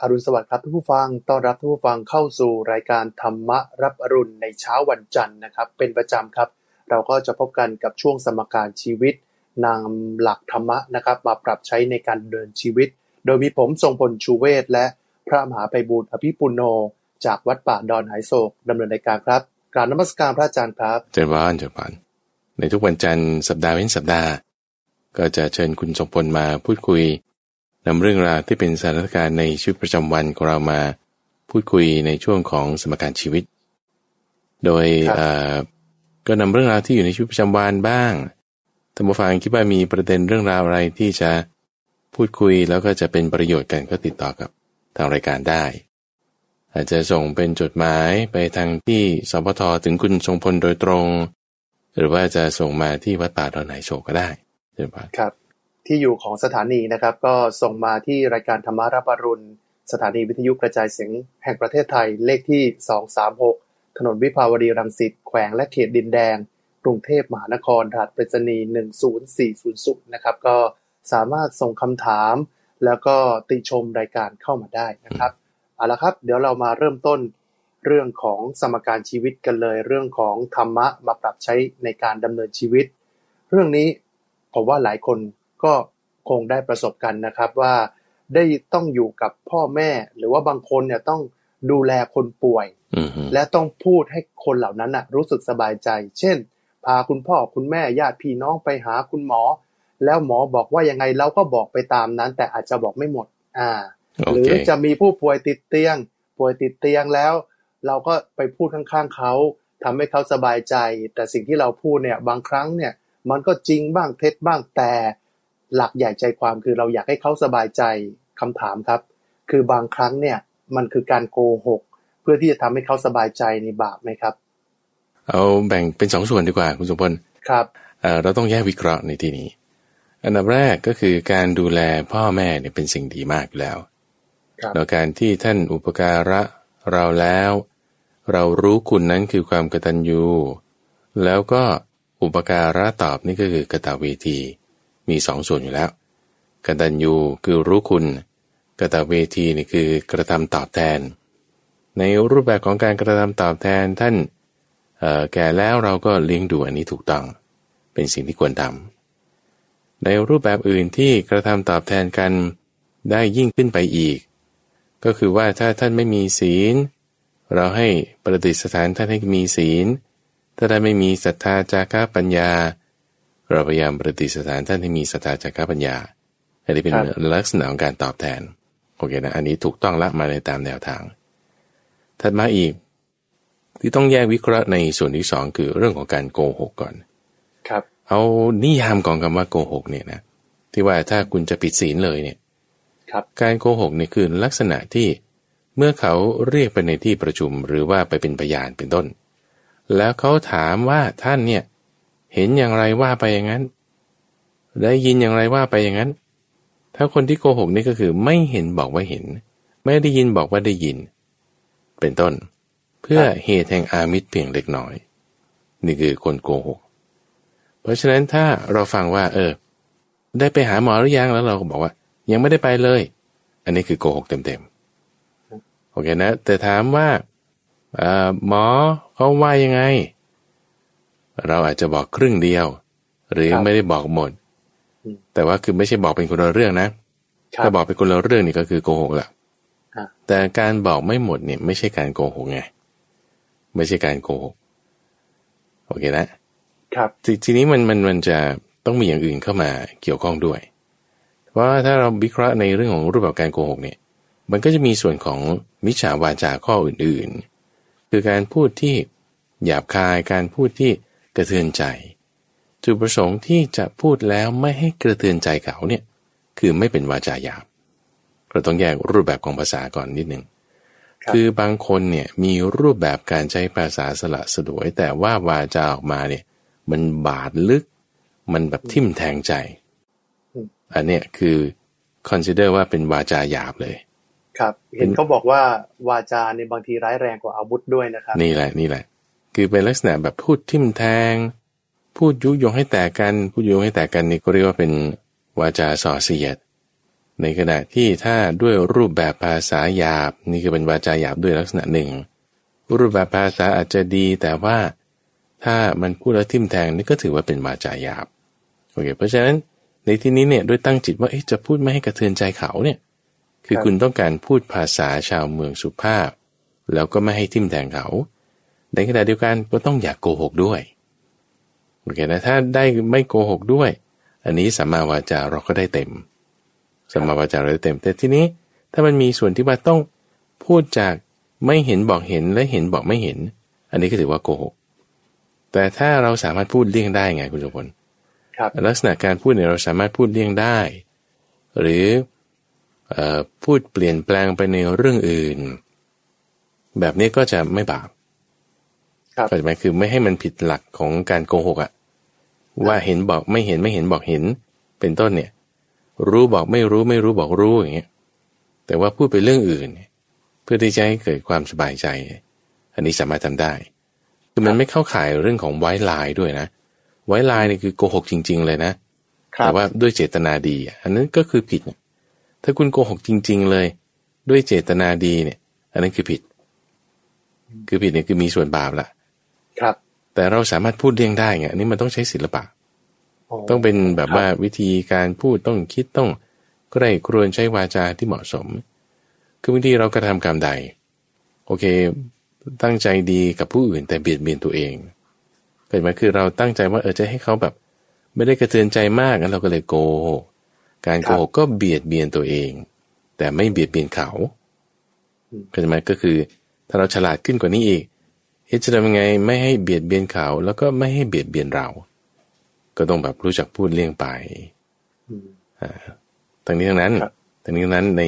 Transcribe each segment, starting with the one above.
อรุณสวัสดิ์ครับทุกผู้ฟัง ต้อนรับทุกผู้ฟังเข้าสู่รายการธรรมะรับอรุณในเช้าวันจันทร์นะครับ เป็นประจำครับ เราก็จะพบกันกับช่วงสมการชีวิตนำหลักธรรมะนะครับ มาปรับใช้ในการเดินชีวิต โดยมีผมทรงพลชูเวศและพระมหาไปบูรอภิปุโน จากวัดป่าดอนหายโศกดำเนินรายการครับกราบนมัสการพระอาจารย์ครับ เจริญพรเจริญพรในทุกวันจันทร์สัปดาห์เว้นสัปดาห์ ก็จะเชิญคุณทรงพลมาพูดคุย นำเรื่องราวที่เป็นสถานการณ์ในชีวิตประจำวันของเรามาพูดคุยในช่วงของสมการชีวิต โดยครับเอ่อก็นำเรื่องราวที่อยู่ในชีวิตประจำวันบ้างท่านผู้ฟังคิดว่ามีประเด็นเรื่องราวอะไรที่จะพูดคุยแล้วก็จะเป็นประโยชน์กันก็ติดต่อกับทางรายการได้ อาจจะส่งเป็นจดหมายไปทางที่สพทถึงคุณทรงพลโดยตรง หรือว่าจะส่งมาที่วัดป่าดอนไหนโศกก็ได้เดี๋ยวพครับ ที่อยู่ของสถานีนะครับ ก็ส่งมาที่รายการธรรมารับอรุณ สถานีวิทยุกระจายเสียงแห่งประเทศไทยเลขที่ 236 ถนนวิภาวดีรังสิตแขวงและเขตดินแดง กรุงเทพมหานครรหัสไปรษณีย์10400นะครับ ก็สามารถส่งคำถาม แล้วก็ติชมรายการเข้ามาได้นะครับเอาละครับ เดี๋ยวเรามาเริ่มต้นเรื่องของสมการชีวิตกันเลย เรื่องของธรรมะมาปรับใช้ในการดำเนินชีวิต เรื่องนี้ผมว่าหลายคน ก็คงได้ประสบกันนะครับว่าได้ต้องอยู่กับพ่อแม่ หรือว่าบางคนเนี่ยต้องดูแลคนป่วยอืมฮึและต้องพูดให้คนเหล่านั้นนะรู้สึกสบายใจ เช่น พาคุณพ่อคุณแม่ญาติพี่น้องไปหาคุณหมอ แล้วหมอบอกว่ายังไงเราก็บอกไปตามนั้น แต่อาจจะบอกไม่หมด อ่าโอหรืเคอจะมีผู้ป่วยติดเตียง ป่วยติดเตียงแล้ว เราก็ไปพูดข้างๆเขาทำให้เขาสบายใจ แต่สิ่งที่เราพูดเนี่ย บางครั้งเนี่ย มันก็จริงบ้างเท็จบ้างแต่ หลักใหญ่ใจความคือเราอยากให้เขาสบายใจคำถามครับ คือบางครั้งเนี่ยมันคือการโกหก เพื่อที่จะทำให้เขาสบายใจในบาปไหมครับ เอาแบ่งเป็นสองส่วนดีกว่าคุณสมพลครับเอ่อเราต้องแยกวิเคราะห์ในที่นี้ อันดับแรกก็คือการดูแลพ่อแม่เนี่ยเป็นสิ่งดีมากอยู่แล้วครับแล้วการที่ท่านอุปการะเราแล้ว เรารู้คุณนั้นคือความกตัญญูแล้วก็อุปการะตอบนี่ก็คือกตเวที มีสองส่วนอยู่แล้วกตัญญูคือรู้คุณกตเวทีนี่คือกระทำตอบแทน ในรูปแบบของการกระทำตอบแทนท่านแก่แล้วเราก็เลี้ยงดูอันนี้ถูกต้อง เป็นสิ่งที่ควรทำในรูปแบบอื่นที่กระทำตอบแทนกันได้ยิ่งขึ้นไปอีก ก็คือว่าถ้าท่านไม่มีศีล เราให้ประดิษฐานท่านให้มีศีล ถ้าท่านไม่มีศรัทธาจาระปัญญา เราพยายามประดิษฐานท่านให้มีศรัทธาจาระปัญญา อันนี้เป็นครับลักษณะของการตอบแทน โอเคนะ อันนี้ถูกต้องละมาในตามแนวทาง ถัดมาอีก ที่ต้องแยกวิเคราะห์ในส่วนที่สองคือเรื่องของการโกหกก่อน ครับ เอานิยามของคำว่าโกหกเนี่ยนะ ที่ว่าถ้าคุณจะผิดศีลเลยเนี่ย ครับ การโกหกเนี่ยคือลักษณะที่เมื่อเขาเรียกไปในที่ประชุมหรือว่าไปเป็นพยานเป็นต้น แล้วเขาถามว่าท่านเนี่ย เห็นอย่างไรว่าไปอย่างนั้น ได้ยินอย่างไรว่าไปอย่างนั้น ถ้าคนที่โกหกนี่ก็คือไม่เห็นบอกว่าเห็น ไม่ได้ยินบอกว่าได้ยิน เป็นต้น เพื่อเหตุแห่งอามิตรเพียงเล็กน้อย นี่คือคนโกหก เพราะฉะนั้นถ้าเราฟังว่า เออ ได้ไปหาหมอหรือยังแล้วเราก็บอกว่า ยังไม่ได้ไปเลย อันนี้คือโกหกเต็มๆโอเคนะ แต่ถามว่าหมอเขาว่ายังไง เราอาจจะบอกครึ่งเดียว หรือครับไม่ได้บอกหมดอืมแต่ว่าคือไม่ใช่บอกเป็นคนละเรื่องนะครัถ้าบบอกเป็นคนละเรื่องนี่ก็คือโกหกละอะแต่การบอกไม่หมดเนี่ยไม่ใช่การโกหกไงไม่ใช่การโกหกโอเคนะครับททีนี้มันมันมันจะต้องมีอย่างอื่นเข้ามาเกี่ยวข้องด้วยเพราะว่าถ้าเราวิเคราะห์ในเรื่องของรูปแบบการโกหกเนี่ย มันก็จะมีส่วนของมิจฉาวาจาข้ออื่นๆ คือการพูดที่หยาบคายการพูดที่ กระเทือนใจ จุดประสงค์ที่จะพูดแล้วไม่ให้กระเทือนใจเขาเนี่ยคือไม่เป็นวาจาหยาบ เราต้องแยกรูปแบบของภาษาก่อนนิดหนึ่งครับคือบางคนเนี่ยมีรูปแบบการใช้ภาษาสละสลวย แต่ว่าวาจาออกมาเนี่ย มันบาดลึก มันแบบทิ่มแทงใจอืมอันเนี้ยคือ consider ว่าเป็นวาจาหยาบเลย ครับ เห็นเขาบอกว่าวาจาในยบางทีร้ายแรงกว่าอาวุธด้วยนะครับ นี่แหละนี่แหละ คือเป็นลักษณะแบบพูดทิมแทง พูดยุยงให้แตกกันพูดยุยงให้แตกกันนี่ก็เรียกว่าเป็นวาจาส่อเสียด ในขณะที่ถ้าด้วยรูปแบบภาษาหยาบนี่คือเป็นวาจาหยาบด้วยลักษณะหนึ่ง รูปแบบภาษาอาจจะดีแต่ว่าถ้ามันพูดแล้วทิมแทงนี่ก็ถือว่าเป็นวาจาหยาบโอเคเพราะฉะนั้นในที่นี้เนี่ยด้วยตั้งจิตว่าจะพูดไม่ให้กระเทือนใจเขาเนี่ยคือคุณต้องการพูดภาษาชาวเมืองสุภาพ แล้วก็ไม่ให้ทิมแทงเขา ในขณะเดียวกันก็ต้องอย่ากโกหกด้วยโอเคนะถ้าได้ไม่โกหกด้วย อันนี้สัมมาวาจาเราก็ได้เต็มสัมมาวาจาเราได้เต็ม แต่ทีนี้ถ้ามันมีส่วนที่ว่าต้องพูดจากไม่เห็นบอกเห็นและเห็นบอกไม่เห็น อันนี้ก็ถือว่าโกหก แต่ถ้าเราสามารถพูดเลี่ยงได้ไงคุณสมพลลักษณะการพูดเนี่ยเราสามารถพูดเลี่ยงได้ หรือพูดเปลี่ยนแปลงไปในเรื่องอื่น แบบนี้ก็จะไม่บาป เข้าใจไหมคือไม่ให้มันผิดหลักของการโกหกอะว่าเห็นบอกไม่เห็นไม่เห็นบอกเห็น เป็นต้นเนี่ย รู้บอกไม่รู้ไม่รู้บอกรู้อย่างเงี้ยแต่ว่าพูดไปเรื่องอื่น เพื่อที่จะให้เกิดความสบายใจ อันนี้สามารถทำได้ คือมันไม่เข้าข่ายเรื่องของไว้ลายด้วยนะไว้ลายนี่คือโกหกจริง ๆ เลยนะแต่ว่าด้วยเจตนาดี อันนั้นก็คือผิด ถ้าคุณโกหกจริง ๆ เลย ด้วยเจตนาดีเนี่ย อันนั้นคือผิด คือผิดเนี่ยคือมีส่วนบาปละ ครับ แต่เราสามารถพูดเลี่ยงได้ไงอันนี้มันต้องใช้ศิลปะ ต้องเป็นแบบว่าวิธีการพูดต้องคิดต้องก็ได้ครวรใช้วาจาที่เหมาะสม คือบางทีเรากระทากรรมใด โอเค ตั้งใจดีกับผู้อื่นแต่เบียดเบียนตัวเองเกิดมาคือเราตั้งใจว่าเออจะให้เขาแบบ ไม่ได้กระเทือนใจมากงั้นเราก็เลยโกการโกหกก็เบียดเบียนตัวเอง แต่ไม่เบียดเบียนเขาเข้าใจไหมก็คือ ถ้าเราฉลาดขึ้นกว่านี้อีก เฮ้จะทำยังไงไม่ให้เบียดเบียนเขาแล้วก็ไม่ให้เบียดเบียนเรา ก็ต้องแบบรู้จักพูดเลี่ยงไปอ่าทั้งนี้ทั้งนั้นทั้งนี้ทั้งนั้นใน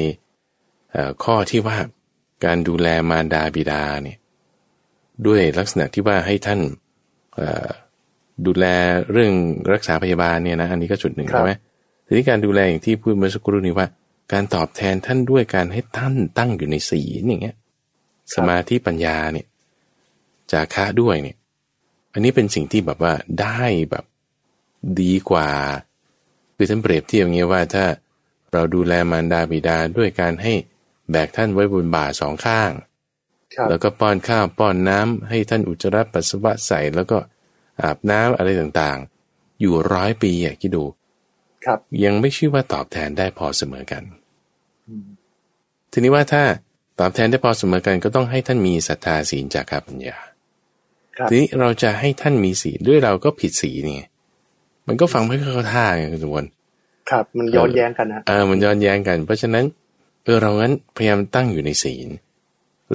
ข้อที่ว่าการดูแลมารดาบิดาเนี่ยด้วยลักษณะที่ว่าให้ท่านดูแลเรื่องรักษาพยาบาลเนี่ยนะอันนี้ก็จุดหนึ่งใช่ไหมทีนี้การดูแลอย่างที่พูดเมื่อสักครู่นี้ว่า การตอบแทนท่านด้วยการให้ท่านตั้งอยู่ในศีลอย่างเงี้ย สมาธิปัญญาเนี่ย จาคะด้วยเนี่ย อันนี้เป็นสิ่งที่แบบว่าได้แบบดีกว่า คือท่านเปรียบเทียบอย่างเงี้ยว่าถ้าเราดูแลมารดาบิดาด้วยการให้แบกท่านไว้บนบ่าสองข้าง แล้วก็ป้อนข้าวป้อนน้ำให้ท่านอุจจาระปัสสาวะใส่แล้วก็อาบน้ำอะไรต่างๆ อยู่ร้อยปีอะคิดดู ครับยังไม่ชื่อว่าตอบแทนได้พอเสมอกัน ทีนี้ว่าถ้าตอบแทนได้พอเสมอกันก็ต้องให้ท่านมีศรัทธาศีลจากปัญญา ทีนี้เราจะให้ท่านมีศีลด้วยเราก็ผิดศีลนี่มันก็ฟังไม่เข้าท่าไงคุณสมบัติครับ มันย้อนแย้งกันนะเออมันย้อนแย้งกัน เพราะฉะนั้นเออเรางั้นพยายามตั้งอยู่ในศีล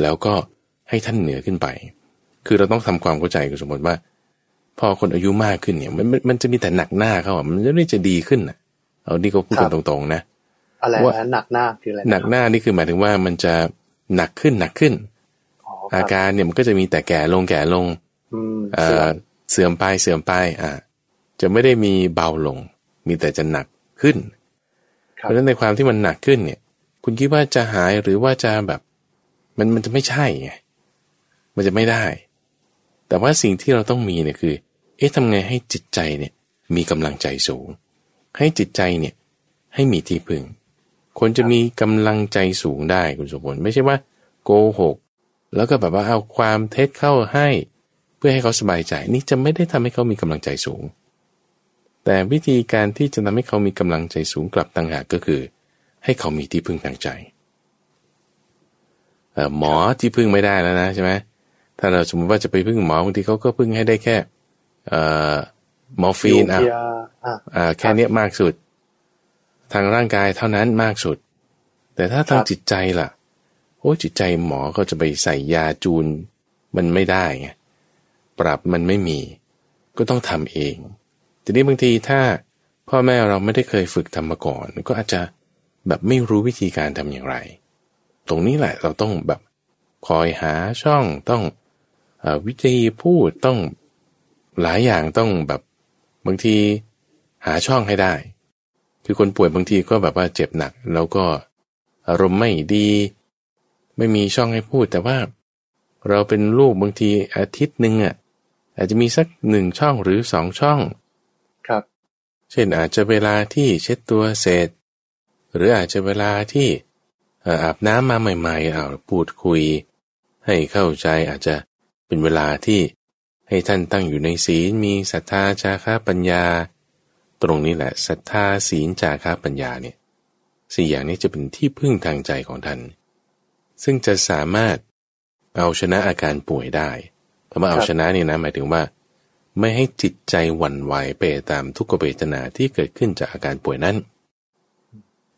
แล้วก็ให้ท่านเหนือขึ้นไป คือเราต้องทำความเข้าใจกับสมมติว่า พอคนอายุมากขึ้นเนี่ยมันมันจะมีแต่หนักหน้าเขาอะมันจะไม่จะดีขึ้นอะ เอานี่ก็พูดกันตรงๆนะอะไรนะหนักหน้าคืออะไรหนักหน้านี่คือหมายถึงว่ามันจะหนักขึ้นหนักขึ้น อาการเนี่ยมันก็จะมีแต่แก่ลงแก่ลง เสื่อมไปเสื่อมไปอ่าจะไม่ได้มีเบาลง มีแต่จะหนักขึ้น เพราะฉะนั้นในความที่มันหนักขึ้นเนี่ย คุณคิดว่าจะหายหรือว่าจะแบบ มันมันจะไม่ใช่ไงมันจะไม่ได้ แต่ว่าสิ่งที่เราต้องมีเนี่ยคือ เอ๊ะทำไงให้จิตใจเนี่ย มีกำลังใจสูง ให้จิตใจเนี่ย ให้มีที่พึ่ง คนจะมีกำลังใจสูงได้คุณสมบูรณ์ไม่ใช่ว่า โกหก แล้วก็แบบว่าเอาความเท็จเข้าให้เพื่อให้เขาสบายใจนี่จะไม่ได้ทำให้เขามีกำลังใจสูง แต่วิธีการที่จะทำให้เขามีกำลังใจสูงกลับต่างหากก็คือ ให้เขามีที่พึ่งทางใจหมอที่พึ่งไม่ได้แล้วนะใช่ไหมถ้าเราสมมติว่าจะไปพึ่งหมอบางทีเขาก็พึ่งให้ได้แค่มอร์ฟีนอะอ่าแค่นี้มากสุด ทางร่างกายเท่านั้นมากสุด แต่ถ้าทางจิตใจล่ะ โอ้จิตใจหมอก็จะไปใส่ยาจูนมันไม่ได้ไง ปรับมันไม่มี ก็ต้องทำเอง ทีนี้บางทีถ้าพ่อแม่เราไม่ได้เคยฝึกทำมาก่อน ก็อาจจะแบบไม่รู้วิธีการทำอย่างไร ตรงนี้แหละเราต้องแบบคอยหาช่องต้องอวิธีพูดต้องหลายอย่างต้องแบบบางทีหาช่องให้ได้ คือคนป่วยบางทีก็แบบว่าเจ็บหนัก แล้วก็อารมณ์ไม่ดี ไม่มีช่องให้พูด แต่ว่า เราเป็นลูกบางทีอาทิตย์หนึ่งอะ อาจจะมีสักหนึ่งช่องหรือสองช่อง ครับ เช่นอาจจะเวลาที่เช็ดตัวเสร็จ หรืออาจจะเวลาที่อาบน้ำมาใหม่ๆเอาพูดคุย ให้เข้าใจอาจจะเป็นเวลาที่ให้ท่านตั้งอยู่ในศีลมีศรัทธาจาระปัญญา ตรงนี้แหละศรัทธาศีลจาระปัญญาเนี่ยสี่อย่างนี้จะเป็นที่พึ่งทางใจของท่าน ซึ่งจะสามารถเอาชนะอาการป่วยได้ คำว่าเอาชนะนี่นะหมายถึงว่า ไม่ให้จิตใจหวั่นไหวไปตามทุกขเวทนาที่เกิดขึ้นจากอาการป่วยนั้น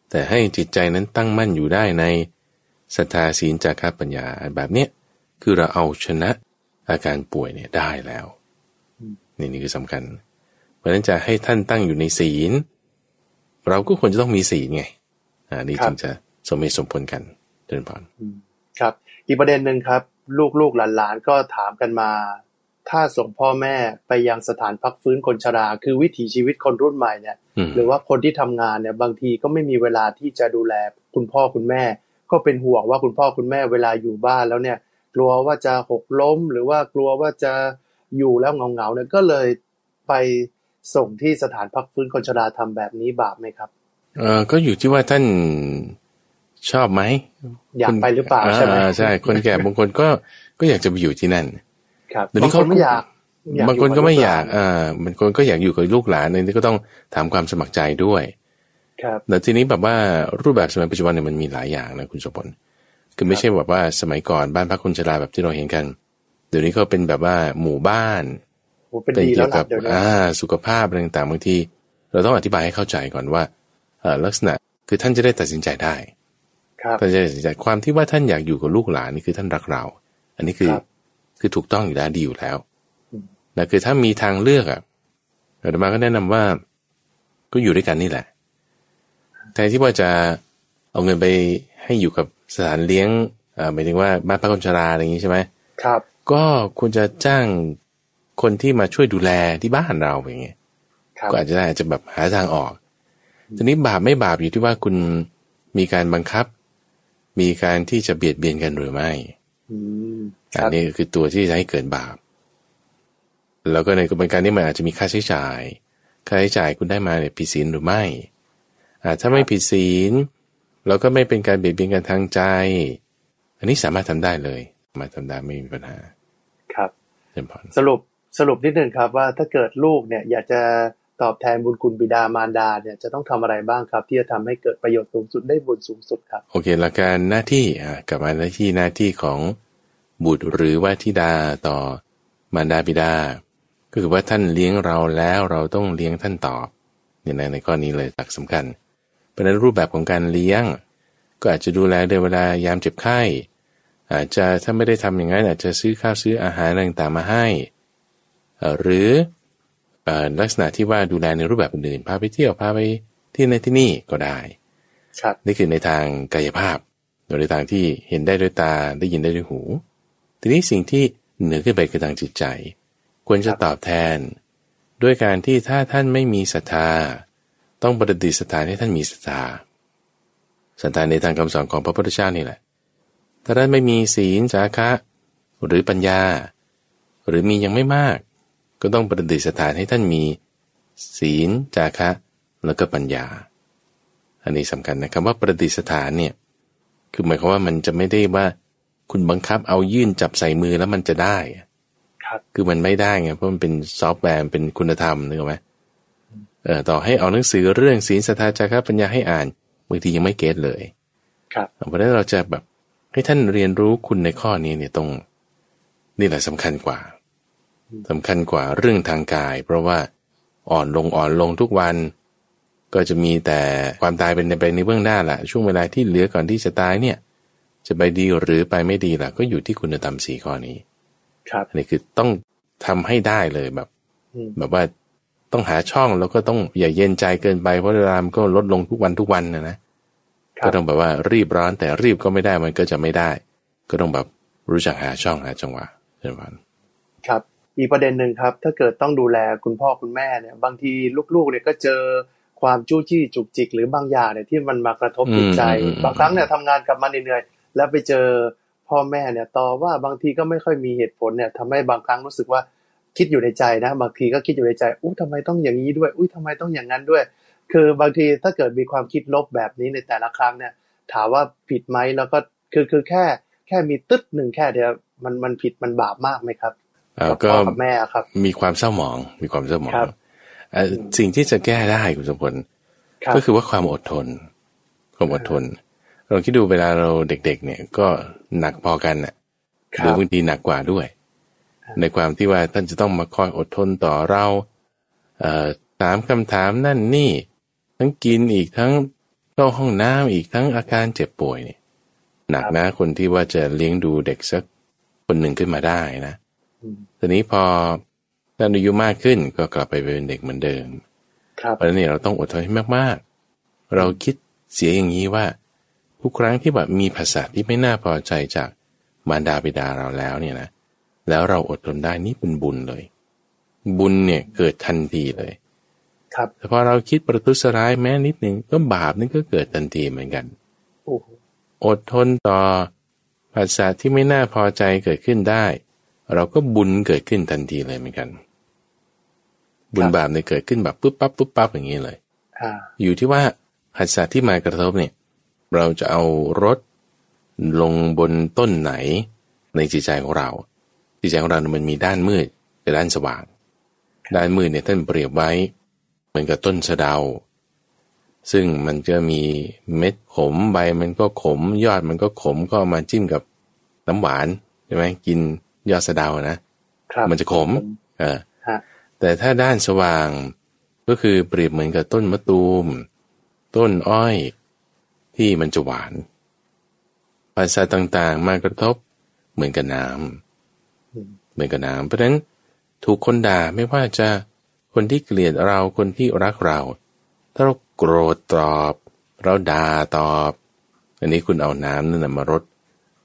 แต่ให้จิตใจนั้นตั้งมั่นอยู่ได้ในศรัทธาศีลจาระปัญญาแบบเนี้ยคือเราเอาชนะอาการป่วยเนี่ยได้แล้วนี่นี่คือสำคัญ เพราะฉะนั้นจะให้ท่านตั้งอยู่ในศีล เราก็ควรจะต้องมีศีลไงอ่านี่จึงจะสมเหตุสมผลกันเดินผ่านครับ อีกประเด็นหนึ่งครับ ลูกๆหลานๆก็ถามกันมา ถ้าส่งพ่อแม่ไปยังสถานพักฟื้นคนชรา คือวิถีชีวิตคนรุ่นใหม่เนี่ย หรือว่าคนที่ทำงานเนี่ย บางทีก็ไม่มีเวลาที่จะดูแลคุณพ่อคุณแม่ ก็เป็นห่วงว่าคุณพ่อคุณแม่เวลาอยู่บ้านแล้วเนี่ย กลัวว่าจะหกล้ม หรือว่ากลัวว่าจะอยู่แล้วเงาๆเนี่ยก็เลยไปส่งที่สถานพักฟื้นคนชราทำแบบนี้บาปไหมครับเออก็อยู่ที่ว่าท่าน ชอบไหมอยากไปหรือเปล่าใช่ไหมใช่ คนแก่บางคนก็ก็อยากจะไปอยู่ที่นั่น ครับบางคนไม่อยาก บางคนก็ไม่อยากอ่าบางคนก็อยากอยู่กับลูกหลานในนี้ก็ต้องถามความสมัครใจด้วย ครับแต่ทีนี้แบบว่ารูปแบบสมัยปัจจุบันเนี่ยมันมีหลายอย่างนะคุณสมบัติคือไม่ใช่แบบว่าสมัยก่อนบ้านพักคนชราแบบที่เราเห็นกัน เดี๋ยวนี้ก็เป็นแบบว่าหมู่บ้านเป็นเกี่ยวกับอ่าสุขภาพอะไรต่างๆบางทีเราต้องอธิบายให้เข้าใจก่อนว่าลักษณะคือท่านจะได้ตัดสินใจได้ ท่านจะตัดสินใจความที่ว่าท่านอยากอยู่กับลูกหลานนี่คือท่านรักเรา อันนี้คือคือถูกต้องอยู่แล้วดีอยู่แล้วแต่คือถ้ามีทางเลือกอะอาตมาก็แนะนำว่า ก็อยู่ด้วยกันนี่แหละแทนที่ว่าจะเอาเงินไปให้อยู่กับสถานเลี้ยงอ่าหมายถึงว่าบ้านพักคนชราอะไรอย่างนี้ใช่ไหมครับ ก็ควรจะจ้างคนที่มาช่วยดูแลที่บ้านเราอย่างเงี้ยก็อาจจะได้อาจจะแบบหาทางออกทีนี้บาปไม่บาปอยู่ที่ว่าคุณมีการบังคับ มีการที่จะเบียดเบียนกันหรือไม่อันนี้คือตัวที่จะให้เกิดบาป แล้วก็ในกระบวนการนี้มันอาจจะมีค่าใช้จ่าย ค่าใช้จ่ายคุณได้มาเนี่ยผิดศีลหรือไม่อ่าถ้าไม่ผิดศีลเราก็ไม่เป็นการเบียดเบียนกันทางใจ อันนี้สามารถทำได้เลยมาทำได้ไม่มีปัญหา ครับสรุปสรุปนิดนึงครับว่าถ้าเกิดลูกเนี่ย อยากจะ ตอบแทนบุญคุณบิดามารดาเนี่ยจะต้องทำอะไรบ้างครับ ที่จะทำให้เกิดประโยชน์สูงสุดได้บุญสูงสุดครับ โอเคหลักการหน้าที่อ่ากลับมาหน้าที่หน้าที่ของบุตรหรือว่าธิดาต่อมารดาบิดา ก็คือว่าท่านเลี้ยงเราแล้วเราต้องเลี้ยงท่านตอบเนี่ยในข้อนี้เลยหลักสำคัญ เพราะนั้นรูปแบบของการเลี้ยง ก็อาจจะดูแลในเวลายามเจ็บไข้อาจจะถ้าไม่ได้ทำอย่างนั้นอาจจะซื้อข้าวซื้ออาหารต่างๆมาให้หรือ ลักษณะที่ว่าดูแลในรูปแบบอื่นพาไปเที่ยวพาไปที่ในที่นี่ก็ได้ ครับนี่คือในทางกายภาพ โดยในทางที่เห็นได้ด้วยตาได้ยินได้ด้วยหู ทีนี้สิ่งที่เหนือขึ้นไปคือทางจิตใจ ควรจะตอบแทน ด้วยการที่ถ้าท่านไม่มีศรัทธา ต้องประดิษฐานให้ท่านมีศรัทธาศรัทธาในทางคำสอนของพระพุทธเจ้านี่แหละ ถ้าท่านไม่มีศีลจาคะ หรือปัญญา หรือมียังไม่มาก ก็ต้องประดิษฐานให้ท่านมี ศีล จาคะ แล้วก็ปัญญา อันนี้สำคัญนะคำว่าประดิษฐานเนี่ยคือหมายความว่ามันจะไม่ได้ว่าคุณบังคับเอายื่นจับใส่มือแล้วมันจะได้ครับคือมันไม่ได้ไงเพราะมันเป็นซอฟต์แวร์เป็นคุณธรรมนึกไหมเออต่อให้เอาหนังสือเรื่องศีลศรัทธาจาคะปัญญาให้อ่านบางทียังไม่ get เลย ครับเพราะฉะนั้นเราจะแบบให้ท่านเรียนรู้คุณในข้อนี้เนี่ยตรงนี่แหละสำคัญกว่า สำคัญกว่าเรื่องทางกาย เพราะว่าอ่อนลงอ่อนลงทุกวัน ก็จะมีแต่ความตายเป็นไปในเบื้องหน้าแหละช่วงเวลาที่เหลือก่อนที่จะตายเนี่ย จะไปดีหรือไปไม่ดีล่ะ ก็อยู่ที่คุณธรรมสี่ข้อนี้ ครับอันนี้คือต้องทำให้ได้เลยแบบ แบบว่าต้องหาช่องแล้วก็ต้องอย่าเย็นใจเกินไปเพราะเวลามันก็ลดลงทุกวันทุกวันนะนะก็ต้องแบบว่ารีบร้อนแต่รีบก็ไม่ได้มันก็จะไม่ได้ ก็ต้องแบบรู้จักหาช่องหาจังหวะใช่ไหมครับ อีกประเด็นหนึ่งครับ ถ้าเกิดต้องดูแลคุณพ่อคุณแม่เนี่ย บางทีลูกๆเนี่ยก็เจอความจู้จี้จุกจิก หรือบางอย่างเนี่ยที่มันมากระทบจิตใจ บางครั้งเนี่ยทำงานกลับมาเหนื่อยๆแล้วไปเจอพ่อแม่เนี่ยต่อว่าบางทีก็ไม่ค่อยมีเหตุผลเนี่ยทำให้บางครั้งรู้สึกว่าคิดอยู่ในใจนะ บางทีก็คิดอยู่ในใจอุ้ยทำไมต้องอย่างนี้ด้วย อุ้ยทำไมต้องอย่างนั้นด้วยคคือบางทีถ้าเกิดมีความคิดลบแบบนี้ในแต่ละครั้งเนี่ย ถามว่าผิดไหมแล้วก็คือคือแค่แค่มีตึ๊ดหนึ่งแค่เดียวมันมันผิดมันบาปมากไหมครับเอ่อ กับก็พ่อกับแม่ครับ มีความเศร้าหมอง มีความเศร้าหมองครับเอ่อสิ่งที่จะแก้ได้คุณสมพลครับก็คือว่าความอดทน ความอดทนเราคิดดูเวลาเราเด็ก ๆ เนี่ยก็หนักพอกันน่ะคหรืรัอบบางทีหนักกว่าด้วย ในความที่ว่าท่านจะต้องมาคอยอดทนต่อเราเอ่อถามคำถามนั่นนี่ ทั้งกินอีกทั้งเข้าห้องน้ำอีกทั้งอาการเจ็บป่วยเนี่ยหนักนะคนที่ว่าจะเลี้ยงดูเด็กสักคนหนึ่งขึ้นมาได้นะอืม ทีนี้พอท่านอายุมากขึ้นก็กลับไปเป็นเด็กเหมือนเดิมครับเพราะฉะนั้นเนี่ยเราต้องอดทนให้มากๆ เราคิดเสียอย่างนี้ว่าทุกครั้งที่แบบมีภาษาที่ไม่น่าพอใจจากมารดาบิดาเราแล้วเนี่ยนะแล้วเราอดทนได้นี่เป็นบุญเลย บุญเนี่ยเกิดทันทีเลย ครับแต่พอเราคิดประทุษร้ายแม้นิดหนึ่งก็บาปนี่ก็เกิดทันทีเหมือนกันโอ้โหอดทนต่อภาษาที่ไม่น่าพอใจเกิดขึ้นได้ เราก็บุญเกิดขึ้นทันทีเลยเหมือนกัน บุญบาปเนี่ยเกิดขึ้นแบบปุ๊บปั๊บปุ๊บปั๊บอย่างนี้เลยอ่าอยู่ที่ว่าภาษาที่มากระทบเนี่ย เราจะเอารถลงบนต้นไหน ในจิตใจของเรา จิตใจของเราเนี่ยมันมีด้านมืดกับด้านสว่าง ด้านมืดเนี่ยท่านเปรียบไว้ เหมือนกับต้นสะเดา ซึ่งมันจะมีเม็ดขมใบมันก็ขม ยอดมันก็ขมก็เอามาจิ้มกับน้ำหวานใช่ไหมกิน ยอดสะเดานะครับมันจะขมเออฮะแต่ถ้าด้านสว่างก็คือเปรียบเหมือนกับต้นมะตูม ต้นอ้อย ที่มันจะหวานภาษาต่างๆ มากระทบเหมือนกับน้อืมำเหมือนกับน้ำเพราะฉะนั้นถูกคนด่าไม่ว่าจะคนที่เกลียดเราคนที่รักเรา ถ้าเราโกรธตอบ เราด่าตอบ อันนี้คุณเอาน้ำนั่นนะมารด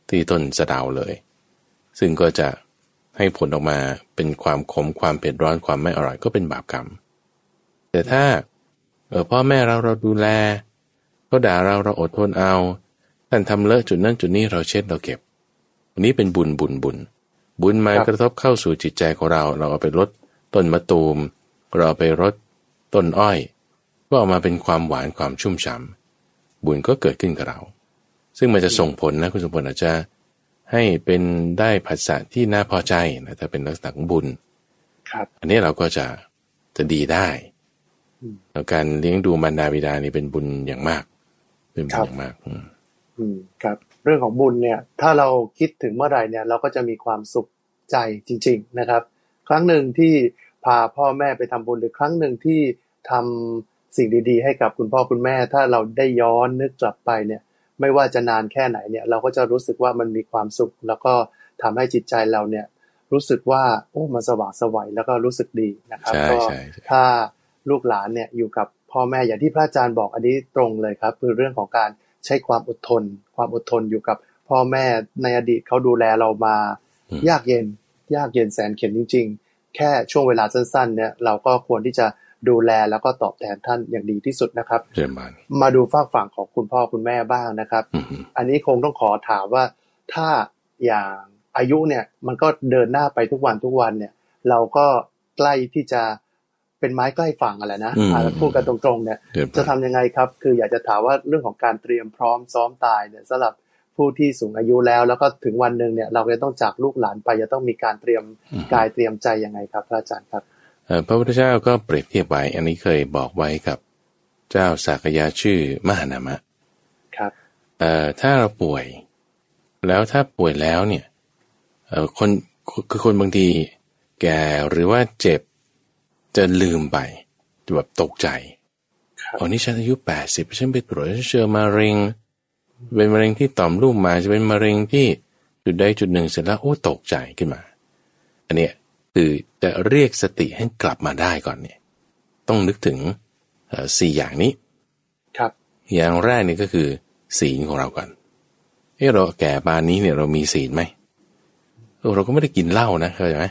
ที่ต้นสะเดาเลย ซึ่งก็จะให้ผลออกมาเป็นความขมความเผ็ดร้อนความไม่อร่อยก็เป็นบาปกรรม แต่ถ้าเออพ่อแม่เราเราดูแลเขาด่าเราเราอดทนเอาท่านทำเลอะจุดนั้นจุดนี้เราเช็ดเราเก็บอันนี้เป็นบุญบุญบุญ บุญมากระทบเข้าสู่จิตใจของเรา เราเอาไปลดต้นมะตูม เราเอาไปรดต้นอ้อย ก็ออกมาเป็นความหวานความชุ่มฉ่ำบุญก็เกิดขึ้นกับเรา ซึ่งมันจะส่งผลนะคุณสมพลอาจจะ ให้เป็นได้ภาษาที่น่าพอใจนะถ้าเป็นลักษณะของบุญ ครับ อันนี้เราก็จะจะดีได้อืมแล้วการเลี้ยงดูมารดาบิดานี่เป็นบุญอย่างมาก เป็นบุญอย่างมากอืมอืมครับ เรื่องของบุญเนี่ย ถ้าเราคิดถึงเมื่อไหร่เนี่ย เราก็จะมีความสุขใจจริง ๆนะครับ ครั้งหนึ่งที่พาพ่อแม่ไปทำบุญหรือครั้งหนึ่งที่ทำสิ่งดี ๆ ให้กับคุณพ่อคุณแม่ ถ้าเราได้ย้อนนึกกลับไปเนี่ย ไม่ว่าจะนานแค่ไหนเนี่ย เราก็จะรู้สึกว่ามันมีความสุข แล้วก็ทำให้จิตใจเราเนี่ย รู้สึกว่า โอ้มันสว่างไสวัยแล้วก็รู้สึกดีนะครับใช่ก็ใช่ใช่ถ้าลูกหลานเนี่ยอยู่กับพ่อแม่อย่างที่พระอาจารย์บอกอันนี้ตรงเลยครับ คือเรื่องของการใช้ความอดทน ความอดทนอยู่กับพ่อแม่ในอดีตเขาดูแลเรามาอืมยากเย็น ยากเย็นแสนเข็ญจริง ๆ แค่ช่วงเวลาสั้นๆ เนี่ย เราก็ควรที่จะ ดูแลแล้วก็ตอบแทนท่านอย่างดีที่สุดนะครับเจริญบานมาดูฝากฝั่งของคุณพ่อคุณแม่บ้างนะครับอืมอันนี้คงต้องขอถามว่าถ้าอย่างอายุเนี่ยมันก็เดินหน้าไปทุกวันทุกวันเนี่ย เราก็ใกล้ที่จะเป็นไม้ใกล้ฝั่งอะไรนะอืมอ่าพูดกันตรงๆเนี่ยเจริญจะบานทำยังไงครับ คืออยากจะถามว่าเรื่องของการเตรียมพร้อมซ้อมตายเนี่ยสำหรับผู้ที่สูงอายุแล้วแล้วก็ถึงวันหนึ่งเนี่ย เราจะต้องจากลูกหลานไปจะต้องมีการเตรียมกายเตรียมใจยังไงครับพระอาจารย์ครับเอ่อ พระพุทธเจ้าก็เปรียบเทียบไว้อันนี้เคยบอกไว้กับเจ้าสากยาชื่อมหานามะครับเอ่อถ้าเราป่วย แล้วถ้าป่วยแล้วเนี่ยเอ่อคนคือคนบางทีแก่หรือว่าเจ็บจะลืมไปจะแบบตกใจครับอ๋อนี่ฉันอายุแปดสิบฉันไปตรวจฉันเจอมะเร็ง เป็นมะเร็งที่ต่อมลูกหมากจะเป็นมะเร็งที่จุดใดจุดหนึ่งเสร็จแล้วโอ้ตกใจขึ้นมา อันเนี้ย คือจะเรียกสติให้กลับมาได้ก่อนเนี่ยต้องนึกถึงเอ่อสี่อย่างนี้ ครับ อย่างแรกนี่ก็คือ ศีลของเราก่อนเออเราแก่ปานนี้เนี่ยเรามีศีลไหมเออเราก็ไม่ได้กินเหล้านะเข้าใจไหม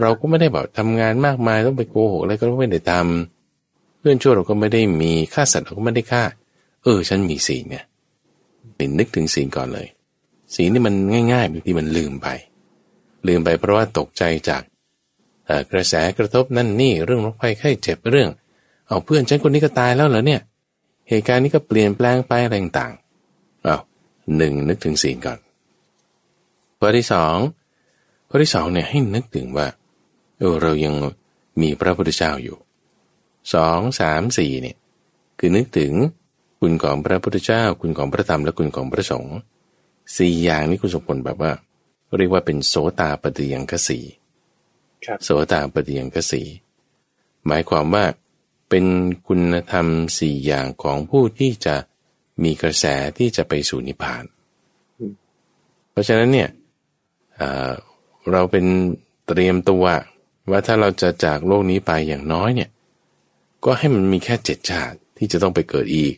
เราก็ไม่ได้แบบทำงานมากมายต้องไปโกหกอะไรก็ไม่ได้ทำเพื่อนชั่วเราก็ไม่ได้มีฆ่าสัตว์เราก็ไม่ได้ฆ่า เออ ฉันมีศีลเนี่ยเป็นนึกถึงศีลก่อนเลย ศีลนี่มันง่ายๆบางทีมันลืมไป ลืมไปเพราะว่าตกใจจากเอ่อ กระแสกระทบนั่นนี่เรื่องโรคภัยไข้เจ็บเรื่อง เอาเพื่อนฉันคนนี้ก็ตายแล้วเหรอเนี่ย เหตุการณ์นี้ก็เปลี่ยนแปลงไปอะไรต่างๆเอาหนึ่งนึกถึงศีลก่อนข้อที่สองข้อที่สองเนี่ยให้นึกถึงว่าเออเรายังมีพระพุทธเจ้าอยู่สองสามสี่เนี่ยคือนึกถึงคุณของพระพุทธเจ้า คุณของพระธรรมและคุณของพระสงฆ์สี่อย่างนี้คุณสมพลแบบว่า เรียกว่าเป็นโสตาปฏิยังคสี โสตาปฏิยังคสีหมายความว่าเป็นคุณธรรมสี่อย่างของผู้ที่จะมีกระแสที่จะไปสู่นิพพานอืมเพราะฉะนั้นเนี่ยเอ่อเราเป็นเตรียมตัวว่าถ้าเราจะจากโลกนี้ไปอย่างน้อยเนี่ย ก็ให้มันมีแค่เจ็ดชาติที่จะต้องไปเกิดอีก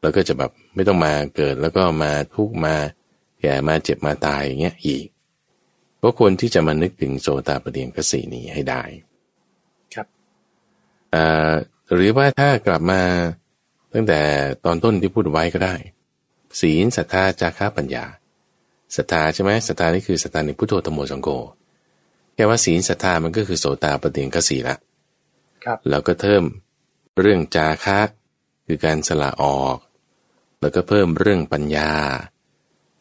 แล้วก็จะแบบไม่ต้องมาเกิดแล้วก็มาทุกข์มาแก่มาเจ็บมาตายอย่างเงี้ยอีก ก็ควรที่จะมานึกถึงโสตาปฏิยังคสีนี้ให้ได้ครับอ่าหรือว่าถ้ากลับมาตั้งแต่ตอนต้นที่พูดไว้ก็ได้ ศีลศรัทธาจาระปัญญาศรัทธาใช่ไหมศรัทธานี่คือศรัทธาในพุทโธธรรมโมสังโฆแค่ว่าศีลศรัทธามันก็คือโสตาปฏิยังคสีละครับแล้วก็เพิ่มเรื่องจาคะคือการสละออก แล้วก็เพิ่มเรื่องปัญญา